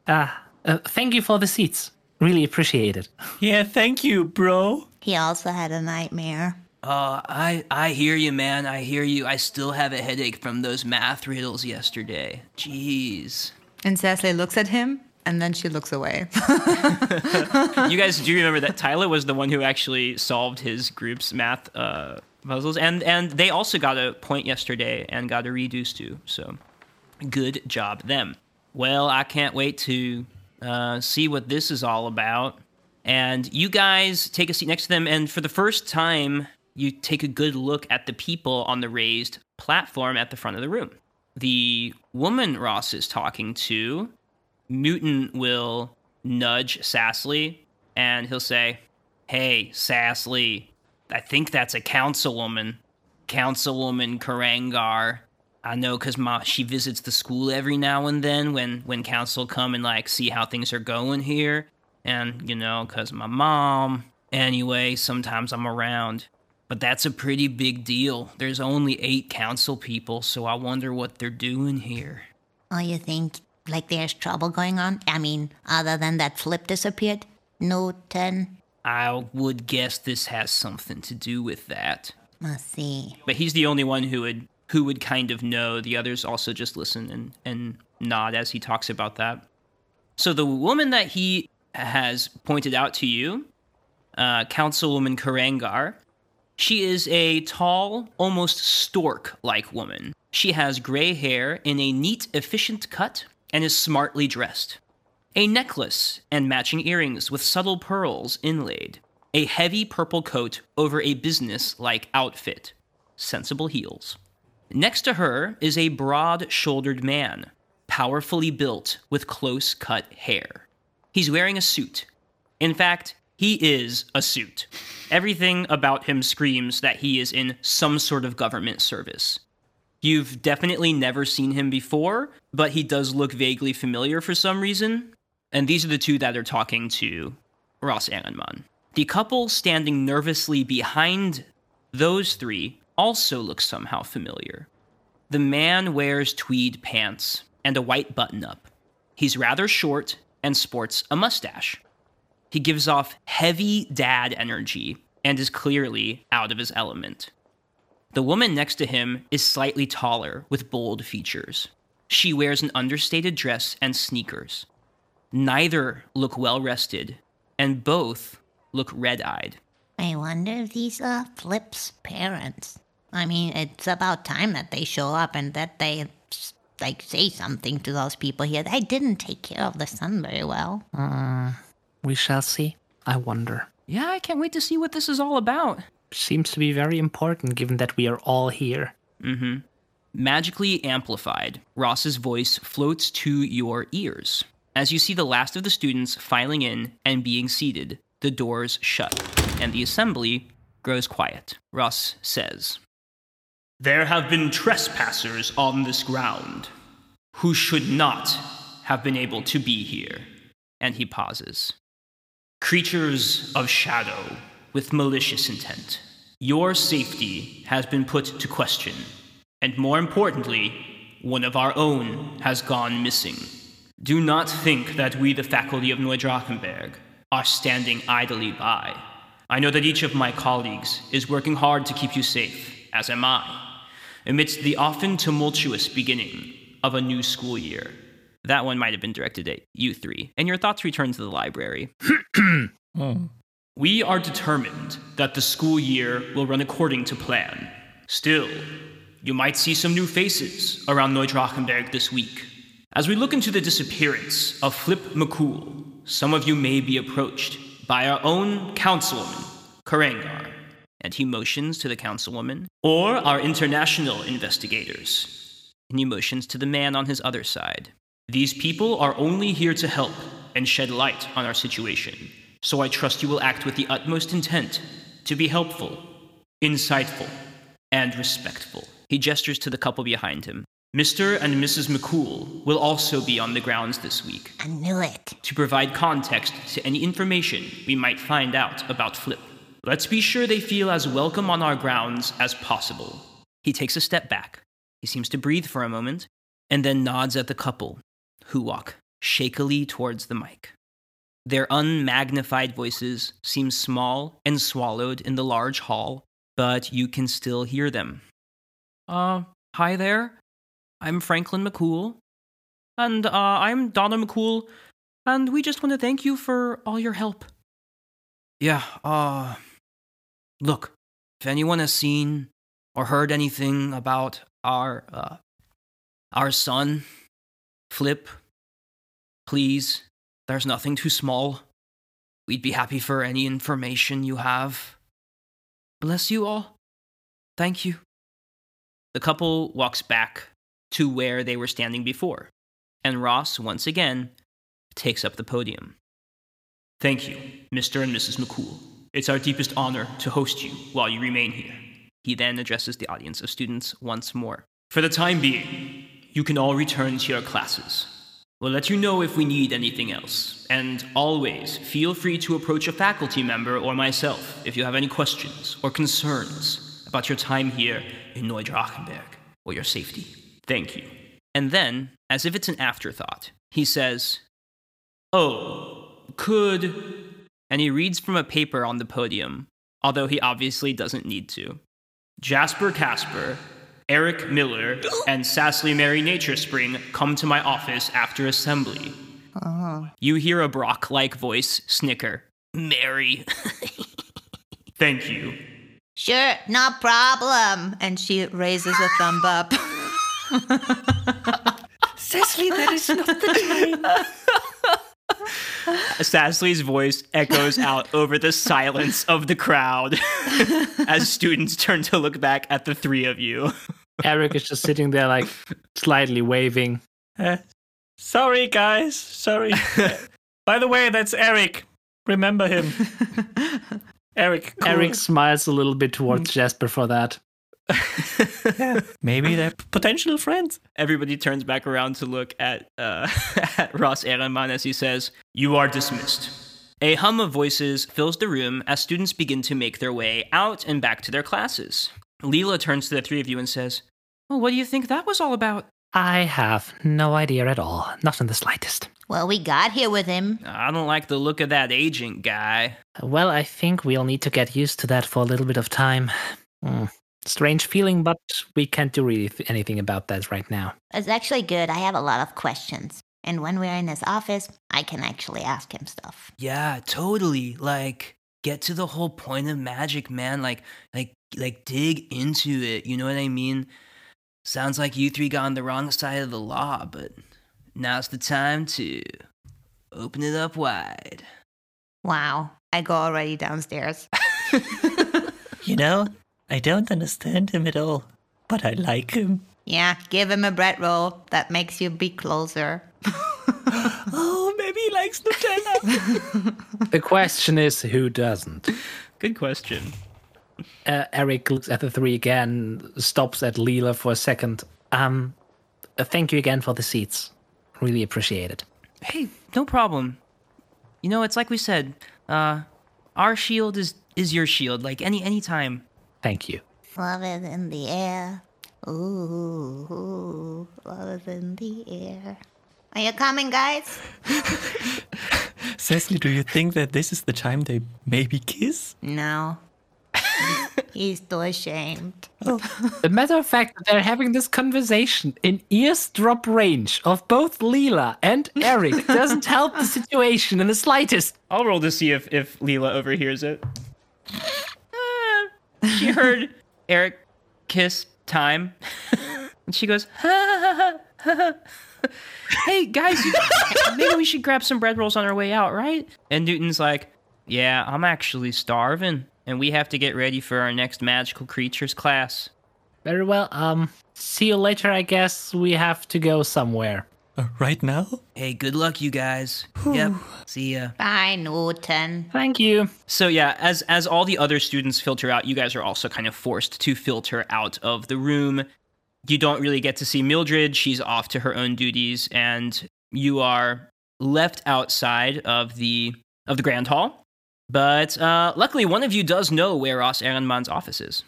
uh, uh thank you for the seats. Really appreciate it. Yeah, thank you, bro. He also had a nightmare. Uh, I I hear you, man. I hear you. I still have a headache from those math riddles yesterday. Jeez. and Sassy looks at him and then she looks away. you guys do remember that Tyler was the one who actually solved his group's math uh, puzzles, and and they also got a point yesterday and got a reduce to. So, good job them. Well, I can't wait to uh, see what this is all about. And you guys take a seat next to them, and for the first time, you take a good look at the people on the raised platform at the front of the room. The woman Ross is talking to Newton will nudge Sassly and he'll say, Hey, Sassly, I think that's a councilwoman. Councilwoman Karangar. I know because she visits the school every now and then when when council come and like see how things are going here, and you know because my mom. Anyway, sometimes I'm around, but that's a pretty big deal. There's only eight council people, so I wonder what they're doing here. Oh, you think like there's trouble going on? I mean, other than that flip disappeared? Newton. I would guess this has something to do with that. Let's see. But he's the only one who would who would kind of know. The others also just listen and, and nod as he talks about that. So the woman that he has pointed out to you, uh, Councilwoman Karangar, she is a tall, almost stork-like woman. She has gray hair in a neat, efficient cut and is smartly dressed. A necklace and matching earrings with subtle pearls inlaid. A heavy purple coat over a business like outfit. Sensible heels. Next to her is a broad shouldered man, powerfully built with close cut hair. He's wearing a suit. In fact, he is a suit. Everything about him screams that he is in some sort of government service. You've definitely never seen him before, but he does look vaguely familiar for some reason. And these are the two that are talking to Ross Ehrenmann. The couple standing nervously behind those three also looks somehow familiar. The man wears tweed pants and a white button up. He's rather short and sports a mustache. He gives off heavy dad energy and is clearly out of his element. The woman next to him is slightly taller with bold features. She wears an understated dress and sneakers. Neither look well rested, and both look red eyed. I wonder if these are Flip's parents. I mean, it's about time that they show up and that they like say something to those people here. They didn't take care of the son very well. Hmm. We shall see. I wonder. Yeah, I can't wait to see what this is all about. Seems to be very important given that we are all here. Mm-hmm. Magically amplified, Ross's voice floats to your ears. As you see the last of the students filing in and being seated, the doors shut, and the assembly grows quiet. Ross says, There have been trespassers on this ground who should not have been able to be here. And he pauses. Creatures of shadow with malicious intent. Your safety has been put to question, and more importantly, one of our own has gone missing. Do not think that we, the faculty of Neudrachenberg, are standing idly by. I know that each of my colleagues is working hard to keep you safe, as am I, amidst the often tumultuous beginning of a new school year. That one might have been directed at you three, and your thoughts return to the library. Hmm. We are determined that the school year will run according to plan. Still, you might see some new faces around Neudrachenberg this week. As we look into the disappearance of Flip McCool, some of you may be approached by our own councilwoman, Karangar. and he motions to the councilwoman, or our international investigators. And he motions to the man on his other side. These people are only here to help and shed light on our situation, so I trust you will act with the utmost intent to be helpful, insightful, and respectful. He gestures to the couple behind him. Mr. and Mrs. McCool will also be on the grounds this week I knew it. to provide context to any information we might find out about Flip. Let's be sure they feel as welcome on our grounds as possible. He takes a step back. He seems to breathe for a moment and then nods at the couple, who walk shakily towards the mic. Their unmagnified voices seem small and swallowed in the large hall, but you can still hear them. Uh, hi there. I'm Franklin McCool. And uh, I'm Donna McCool, and we just want to thank you for all your help. Yeah, uh, look, if anyone has seen or heard anything about our, uh, our son, Flip, please, there's nothing too small. We'd be happy for any information you have. Bless you all. Thank you. The couple walks back to where they were standing before, and Ross, once again, takes up the podium. Thank you, Mr. and Mrs. McCool. It's our deepest honor to host you while you remain here. He then addresses the audience of students once more. For the time being, you can all return to your classes. We'll let you know if we need anything else, and always feel free to approach a faculty member or myself if you have any questions or concerns about your time here in Neudrachenberg or your safety. Thank you. And then, as if it's an afterthought, he says, Oh, could. And he reads from a paper on the podium, although he obviously doesn't need to. Jasper Casper, Eric Miller, and Sassly Mary Nature Spring come to my office after assembly. Uh-huh. You hear a Brock like voice snicker. Mary. Thank you. Sure, no problem. And she raises a thumb up. Cecily, that is not the time. Sassly's voice echoes out over the silence of the crowd as students turn to look back at the three of you. Eric is just sitting there, like slightly waving. Uh, sorry, guys. Sorry. By the way, that's Eric. Remember him. Eric. cool. Eric smiles a little bit towards Jasper for that. Maybe they're potential friends. Everybody turns back around to look at, uh, at Ross Ehrenmann as he says, You are dismissed. A hum of voices fills the room as students begin to make their way out and back to their classes. Leela turns to the three of you and says, Well, what do you think that was all about? I have no idea at all. Not in the slightest. Well, we got here with him. I don't like the look of that agent guy. Well, I think we'll need to get used to that for a little bit of time. Hmm. Strange feeling, but we can't do really th- anything about that right now. It's actually good. I have a lot of questions. And when we're in his office, I can actually ask him stuff. Yeah, totally. Like, get to the whole point of magic, man. Like, like, like, dig into it. You know what I mean? Sounds like you three got on the wrong side of the law, but now's the time to open it up wide. Wow. I go already downstairs. You know, I don't understand him at all, but I like him. Yeah, give him a bread roll. That makes you be closer. Oh, maybe he likes Nutella. The question is who doesn't? Good question. Uh, Eric looks at the three again, stops at Leela for a second. Um, uh, thank you again for the seats. Really appreciate it. Hey, no problem. You know, it's like we said. Uh, our shield is is your shield. Like any any time. Thank you. Love is in the air. Ooh, ooh, love is in the air. Are you coming, guys? Cecily, do you think that this is the time they maybe kiss? No. He's too ashamed. Oh. The matter of fact that they're having this conversation in eavesdrop range of both Leela and Eric doesn't help the situation in the slightest. I'll roll to see if if Leela overhears it. She heard Eric kiss time, and she goes, "Hey guys, you, maybe we should grab some bread rolls on our way out, right?" And Newton's like, "Yeah, I'm actually starving." and we have to get ready for our next magical creatures class. Very well. Um, see you later. I guess we have to go somewhere. Uh, right now? Hey, good luck, you guys. yep. See ya. Bye, Newton. Thank you. So yeah, as as all the other students filter out, you guys are also kind of forced to filter out of the room. You don't really get to see Mildred; she's off to her own duties, and you are left outside of the of the grand hall. But uh, luckily, one of you does know where Ross Ehrenmann's office is.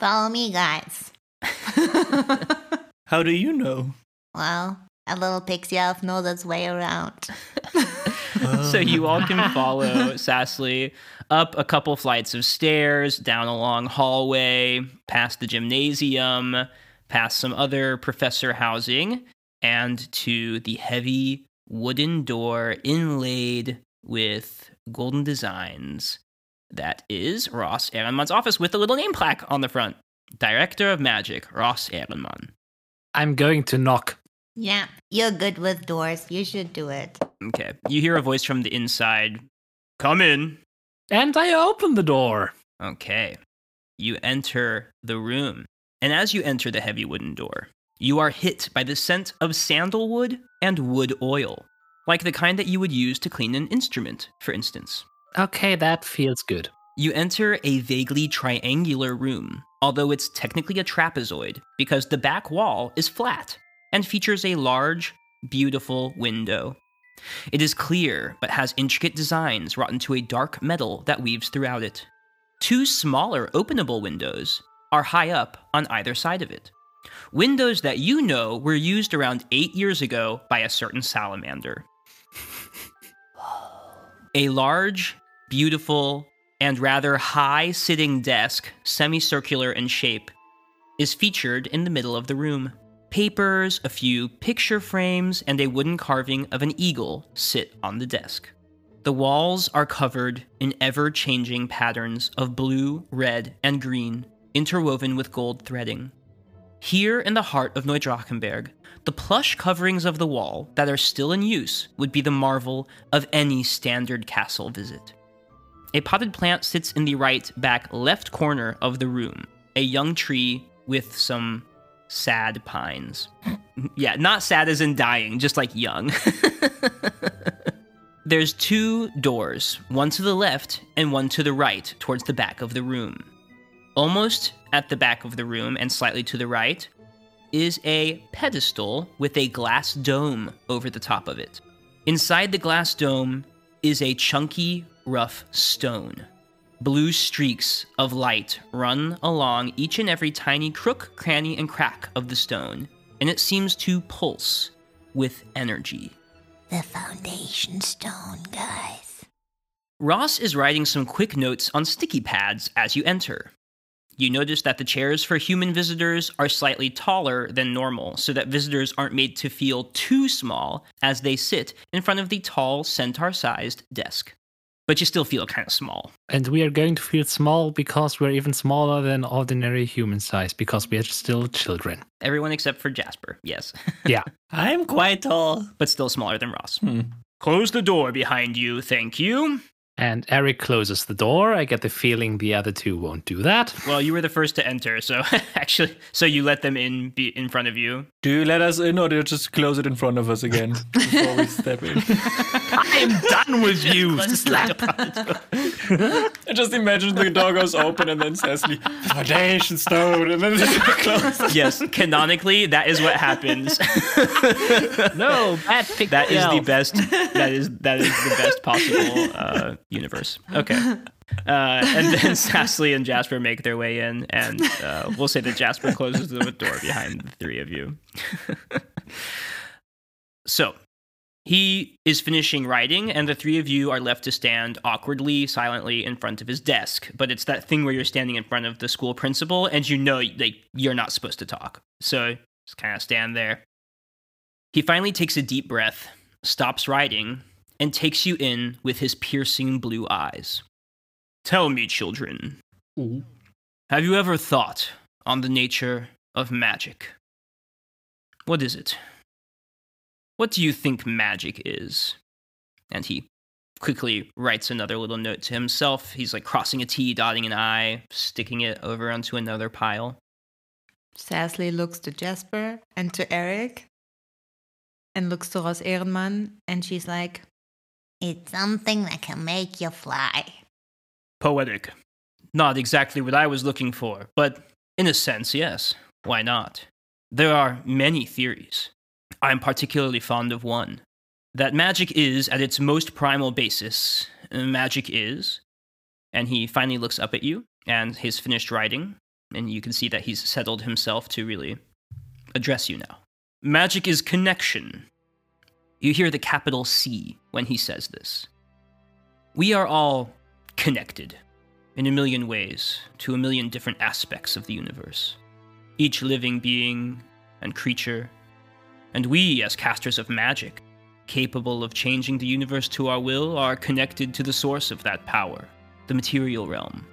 Follow me, guys. How do you know? Well, a little pixie elf knows its way around. so you all can follow Sassly up a couple flights of stairs, down a long hallway, past the gymnasium, past some other professor housing, and to the heavy wooden door inlaid with golden designs. That is Ross Ehrenmann's office with a little name plaque on the front. Director of Magic, Ross Ehrenmann. I'm going to knock. Yeah, you're good with doors. You should do it. Okay. You hear a voice from the inside. Come in. And I open the door. Okay. You enter the room. And as you enter the heavy wooden door, you are hit by the scent of sandalwood and wood oil, like the kind that you would use to clean an instrument, for instance. Okay, that feels good. You enter a vaguely triangular room, although it's technically a trapezoid because the back wall is flat and features a large, beautiful window. It is clear, but has intricate designs wrought into a dark metal that weaves throughout it. Two smaller openable windows are high up on either side of it. Windows that you know were used around eight years ago by a certain salamander. a large, beautiful, and rather high sitting desk, semicircular in shape, is featured in the middle of the room. Papers, a few picture frames, and a wooden carving of an eagle sit on the desk. The walls are covered in ever changing patterns of blue, red, and green, interwoven with gold threading. Here in the heart of Neudrachenberg, the plush coverings of the wall that are still in use would be the marvel of any standard castle visit. A potted plant sits in the right back left corner of the room, a young tree with some sad pines. yeah, not sad as in dying, just like young. There's two doors, one to the left and one to the right, towards the back of the room. Almost at the back of the room and slightly to the right is a pedestal with a glass dome over the top of it. Inside the glass dome is a chunky, rough stone. Blue streaks of light run along each and every tiny crook, cranny, and crack of the stone, and it seems to pulse with energy. The foundation stone, guys. Ross is writing some quick notes on sticky pads as you enter. You notice that the chairs for human visitors are slightly taller than normal, so that visitors aren't made to feel too small as they sit in front of the tall, centaur sized desk. But you still feel kind of small. And we are going to feel small because we're even smaller than ordinary human size because we are still children. Everyone except for Jasper, yes. Yeah. I'm quite tall. but still smaller than Ross. Hmm. Close the door behind you, thank you. And Eric closes the door. I get the feeling the other two won't do that. Well, you were the first to enter, so actually, so you let them in be in front of you. Do you let us in or do you just close it in front of us again before we step in? I'm done with you. Slap. I just imagine the door goes open and then Cecily, foundation stone, and then it just closes. yes, canonically, that is what happens. no, bad pick. that is the best. That is that is the best possible uh, universe. Okay. Uh, and then Sassly and Jasper make their way in, and uh, we'll say that Jasper closes the door behind the three of you. so he is finishing writing, and the three of you are left to stand awkwardly, silently in front of his desk. But it's that thing where you're standing in front of the school principal, and you know like you're not supposed to talk, so just kind of stand there. He finally takes a deep breath, stops writing, and takes you in with his piercing blue eyes. Tell me, children, have you ever thought on the nature of magic? What is it? What do you think magic is? And he quickly writes another little note to himself. He's like crossing a T, dotting an I, sticking it over onto another pile. Sassly looks to Jasper and to Eric and looks to Ross Ehrenmann and she's like, It's something that can make you fly. Poetic. Not exactly what I was looking for, but in a sense, yes. Why not? There are many theories. I'm particularly fond of one that magic is, at its most primal basis, magic is. And he finally looks up at you and he's finished writing, and you can see that he's settled himself to really address you now. Magic is connection. You hear the capital C when he says this. We are all connected in a million ways to a million different aspects of the universe. Each living being and creature, and we, as casters of magic, capable of changing the universe to our will, are connected to the source of that power, the material realm.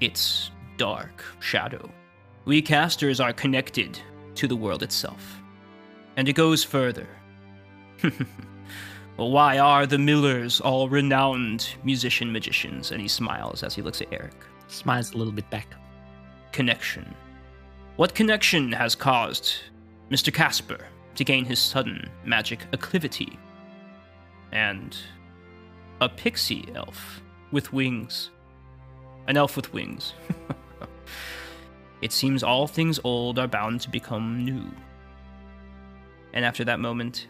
Its dark shadow. We casters are connected to the world itself. And it goes further. well, why are the Millers all renowned musician magicians? And he smiles as he looks at Eric. Smiles a little bit back. Connection. What connection has caused Mr. Casper to gain his sudden magic acclivity? And a pixie elf with wings. An elf with wings. it seems all things old are bound to become new. And after that moment,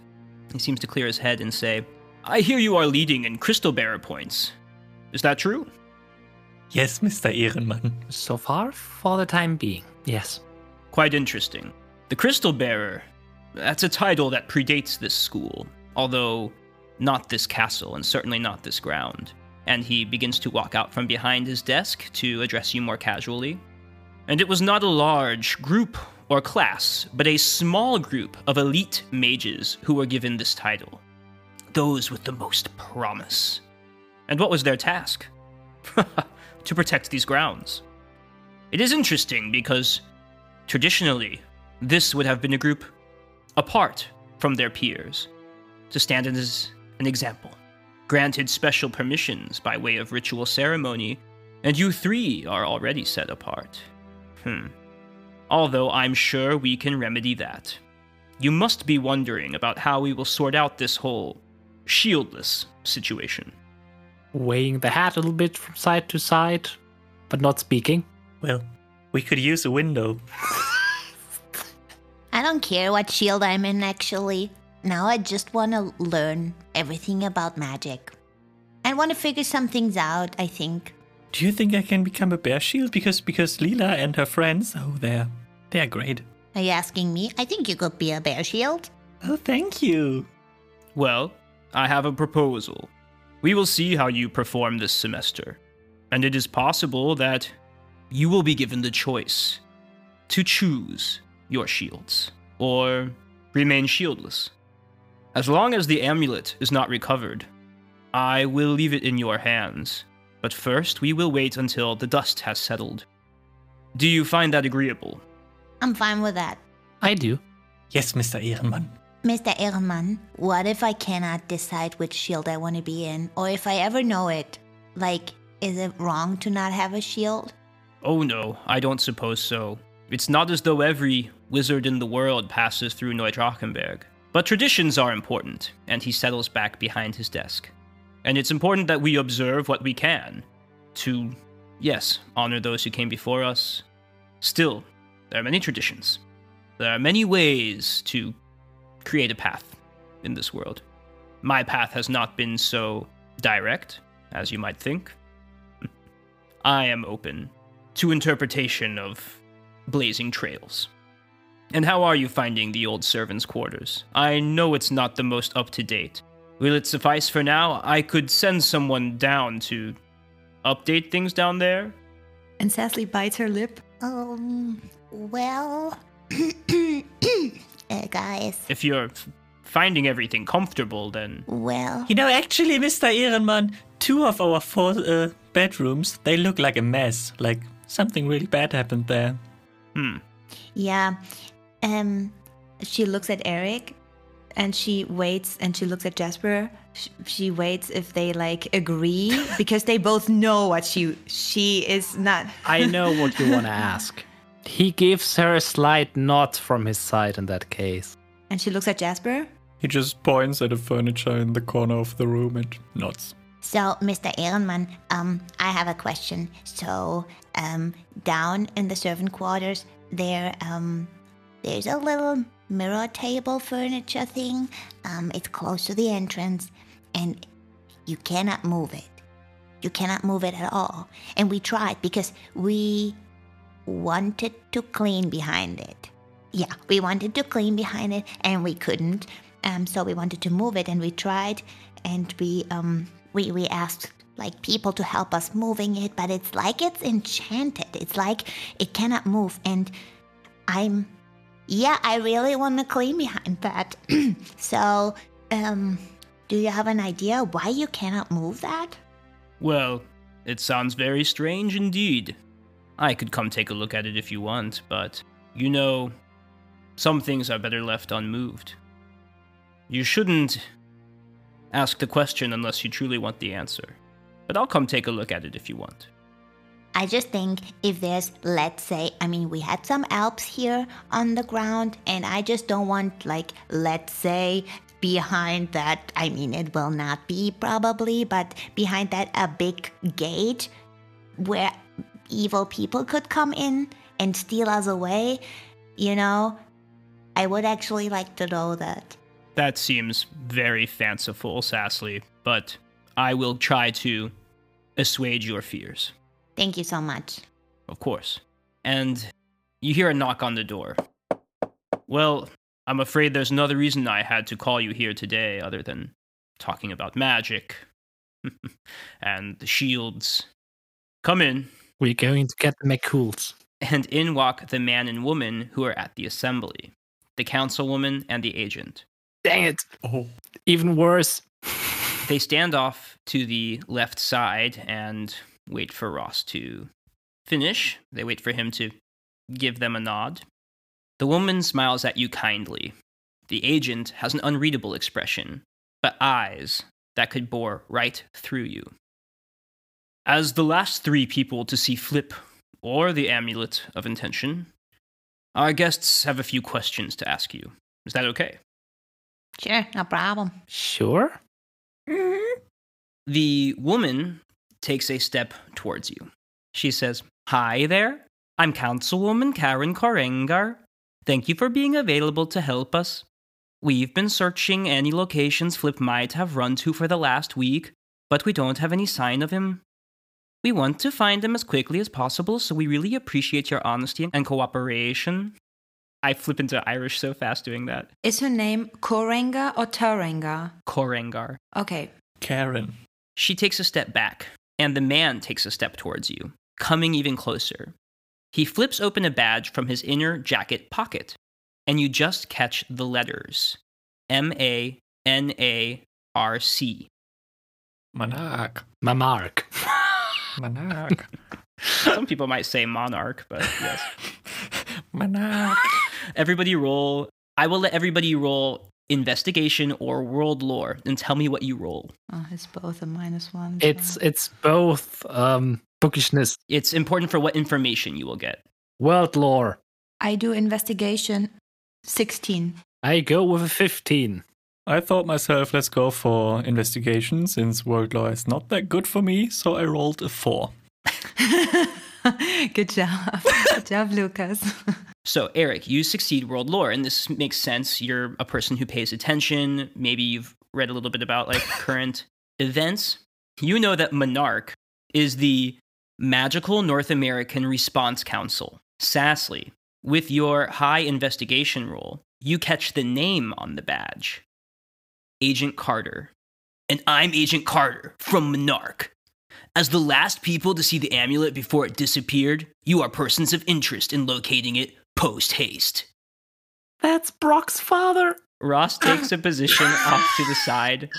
he seems to clear his head and say, I hear you are leading in crystal bearer points. Is that true? Yes, Mr. Ehrenmann. So far, for the time being, yes. Quite interesting. The Crystal Bearer, that's a title that predates this school, although not this castle and certainly not this ground. And he begins to walk out from behind his desk to address you more casually. And it was not a large group or class, but a small group of elite mages who were given this title. Those with the most promise. And what was their task? to protect these grounds. It is interesting because, traditionally, this would have been a group apart from their peers, to stand as an example, granted special permissions by way of ritual ceremony, and you three are already set apart. Hmm. Although I'm sure we can remedy that. You must be wondering about how we will sort out this whole shieldless situation. Weighing the hat a little bit from side to side, but not speaking. Well, we could use a window. I don't care what shield I'm in, actually. Now I just want to learn everything about magic. I want to figure some things out, I think. Do you think I can become a bear shield? Because because Leela and her friends, oh, they're they're great. Are you asking me? I think you could be a bear shield. Oh, thank you. Well, I have a proposal. We will see how you perform this semester, and it is possible that you will be given the choice to choose your shields or remain shieldless. As long as the amulet is not recovered, I will leave it in your hands. But first, we will wait until the dust has settled. Do you find that agreeable? I'm fine with that. I do. Yes, Mr. Ehrenmann. Mr. Ehrenmann, what if I cannot decide which shield I want to be in? Or if I ever know it? Like, is it wrong to not have a shield? Oh no, I don't suppose so. It's not as though every wizard in the world passes through Neudrachenberg. But traditions are important, and he settles back behind his desk. And it's important that we observe what we can to, yes, honor those who came before us. Still, there are many traditions. There are many ways to create a path in this world. My path has not been so direct as you might think. I am open to interpretation of blazing trails. And how are you finding the old servants' quarters? I know it's not the most up to date. Will it suffice for now? I could send someone down to update things down there. And Sassly bites her lip. Um, well. uh, guys, If you're finding everything comfortable, then well. You know, actually, Mr. Ehrenmann, two of our four uh, bedrooms, they look like a mess. Like something really bad happened there. hmm. Yeah. Um, She looks at Eric. and she waits and she looks at Jasper. Sh- She waits if they like agree because they both know what she she is not. I know what you want to ask. He gives her a slight nod from his side in that case. And she looks at Jasper. He just points at the furniture in the corner of the room and nods. So, Mr. Ehrenmann, um, I have a question. So, um, down in the servant quarters, there, um, there's a little mirror table furniture thing. Um, it's close to the entrance, and you cannot move it. You cannot move it at all. And we tried because we wanted to clean behind it. Yeah, we wanted to clean behind it, and we couldn't. Um, so we wanted to move it, and we tried, and we um we we asked like people to help us moving it, but it's like it's enchanted. It's like it cannot move, and I'm yeah, I really want to clean behind that. so um, do you have an idea why you cannot move that? Well, it sounds very strange indeed. I could come take a look at it if you want, but you know, some things are better left unmoved. You shouldn't ask the question unless you truly want the answer. But I'll come take a look at it if you want. I just think if there's, let's say, I mean, we had some Alps here on the ground, and I just don't want, like, let's say, behind that, I mean, it will not be probably, but behind that, a big gate where evil people could come in and steal us away. You know, I would actually like to know that. That seems very fanciful, Sassly, but I will try to assuage your fears. Thank you so much. Of course. And you hear a knock on the door. Well, I'm afraid there's another reason I had to call you here today, other than talking about magic and the shields. Come in. We're going to get the McCools. And in walk the man and woman who are at the assembly the councilwoman and the agent. Dang it. Oh. Even worse. They stand off to the left side and wait for Ross to finish. They wait for him to give them a nod. The woman smiles at you kindly. The agent has an unreadable expression, but eyes that could bore right through you. As the last three people to see Flip or the Amulet of Intention, our guests have a few questions to ask you. Is that okay? Sure, no problem. Sure. The woman takes a step towards you. She says, Hi there. I'm Councilwoman Karen Korengar. Thank you for being available to help us. We've been searching any locations Flip might have run to for the last week, but we don't have any sign of him. We want to find them as quickly as possible, so we really appreciate your honesty and cooperation. I flip into Irish so fast doing that. Is her name Korenga or Tarenga? Korengar. Okay. Karen. She takes a step back, and the man takes a step towards you, coming even closer. He flips open a badge from his inner jacket pocket, and you just catch the letters M A N A R C. Monarch. My mark. Monarch. Some people might say monarch, but yes. Monarch. Everybody roll. I will let everybody roll investigation or world lore and tell me what you roll. Oh, it's both a minus one. so- It's it's both um bookishness, It's important for what information you will get. world lore. I do investigation 16. I go with a 15. I thought myself, let's go for investigation since world lore is not that good for me, so I rolled a four. Good job. Good job, Lucas. So, Eric, you succeed world lore, and this makes sense. You're a person who pays attention. Maybe you've read a little bit about like current events. You know that Monarch is the Magical North American Response Council. Sassly, with your high investigation roll, you catch the name on the badge Agent Carter. And I'm Agent Carter from Monarch. As the last people to see the amulet before it disappeared, you are persons of interest in locating it post haste. That's Brock's father. Ross takes a position off to the side.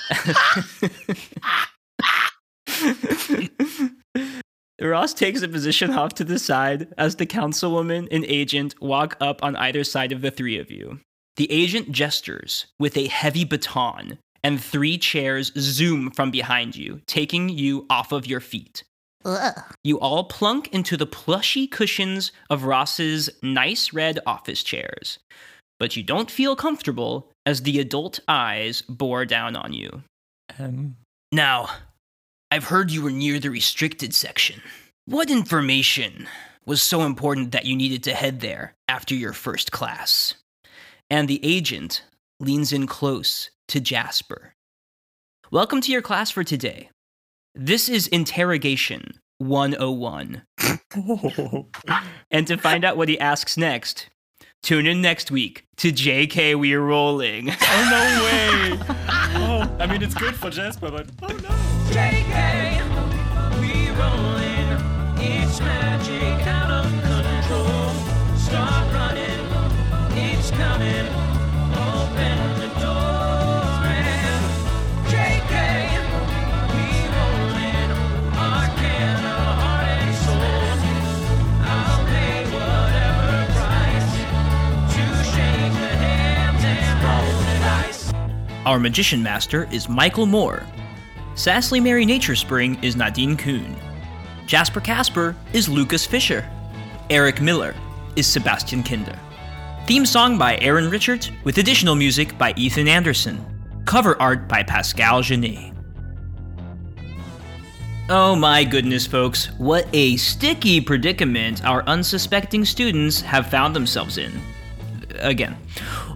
Ross takes a position off to the side as the councilwoman and agent walk up on either side of the three of you. The agent gestures with a heavy baton, and three chairs zoom from behind you, taking you off of your feet. Ugh. You all plunk into the plushy cushions of Ross's nice red office chairs, but you don't feel comfortable as the adult eyes bore down on you. Um, Now, I've heard you were near the restricted section. What information was so important that you needed to head there after your first class? And the agent leans in close to Jasper. Welcome to your class for today. This is Interrogation 101. And to find out what he asks next, tune in next week to JK We're Rolling. oh no way! oh, I mean it's good for Jasper, but oh no! JK, we rolling. Our magician master is Michael Moore. Sassly Mary Nature Spring is Nadine Kuhn. Jasper Casper is Lucas Fisher. Eric Miller is Sebastian Kinder. Theme song by Aaron Richards with additional music by Ethan Anderson. Cover art by Pascal Genet. Oh my goodness, folks, what a sticky predicament our unsuspecting students have found themselves in. Again,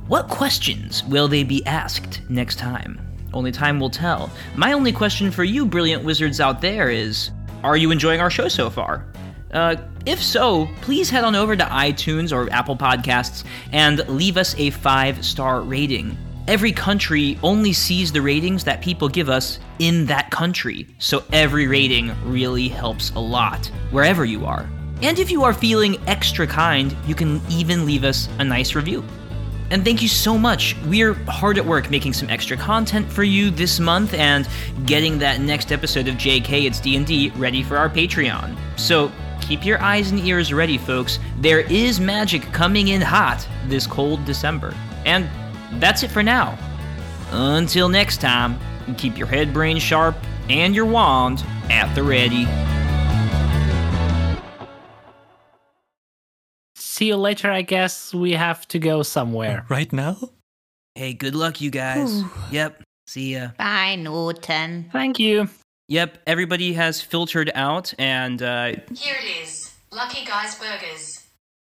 what questions will they be asked next time? Only time will tell. My only question for you, brilliant wizards out there, is Are you enjoying our show so far? Uh, if so, please head on over to iTunes or Apple Podcasts and leave us a five star rating. Every country only sees the ratings that people give us in that country, so every rating really helps a lot, wherever you are. And if you are feeling extra kind, you can even leave us a nice review. And thank you so much. We're hard at work making some extra content for you this month and getting that next episode of JK It's D&D ready for our Patreon. So, keep your eyes and ears ready, folks. There is magic coming in hot this cold December. And that's it for now. Until next time, keep your head brain sharp and your wand at the ready. See you later, I guess. We have to go somewhere. Right now? Hey, good luck, you guys. Yep. See ya. Bye, Newton. Thank you. Yep, everybody has filtered out, and uh, Here it is. Lucky Guys Burgers.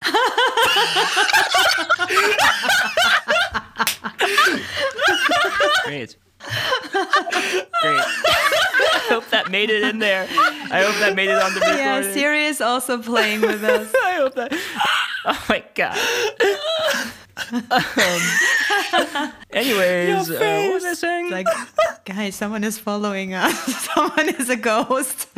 great. Great. I hope that made it in there. I hope that made it on the recording. Yeah, Siri is also playing with us. I hope that. Oh my god. um, anyways, uh, what was I saying? Like, guys, someone is following us. Someone is a ghost.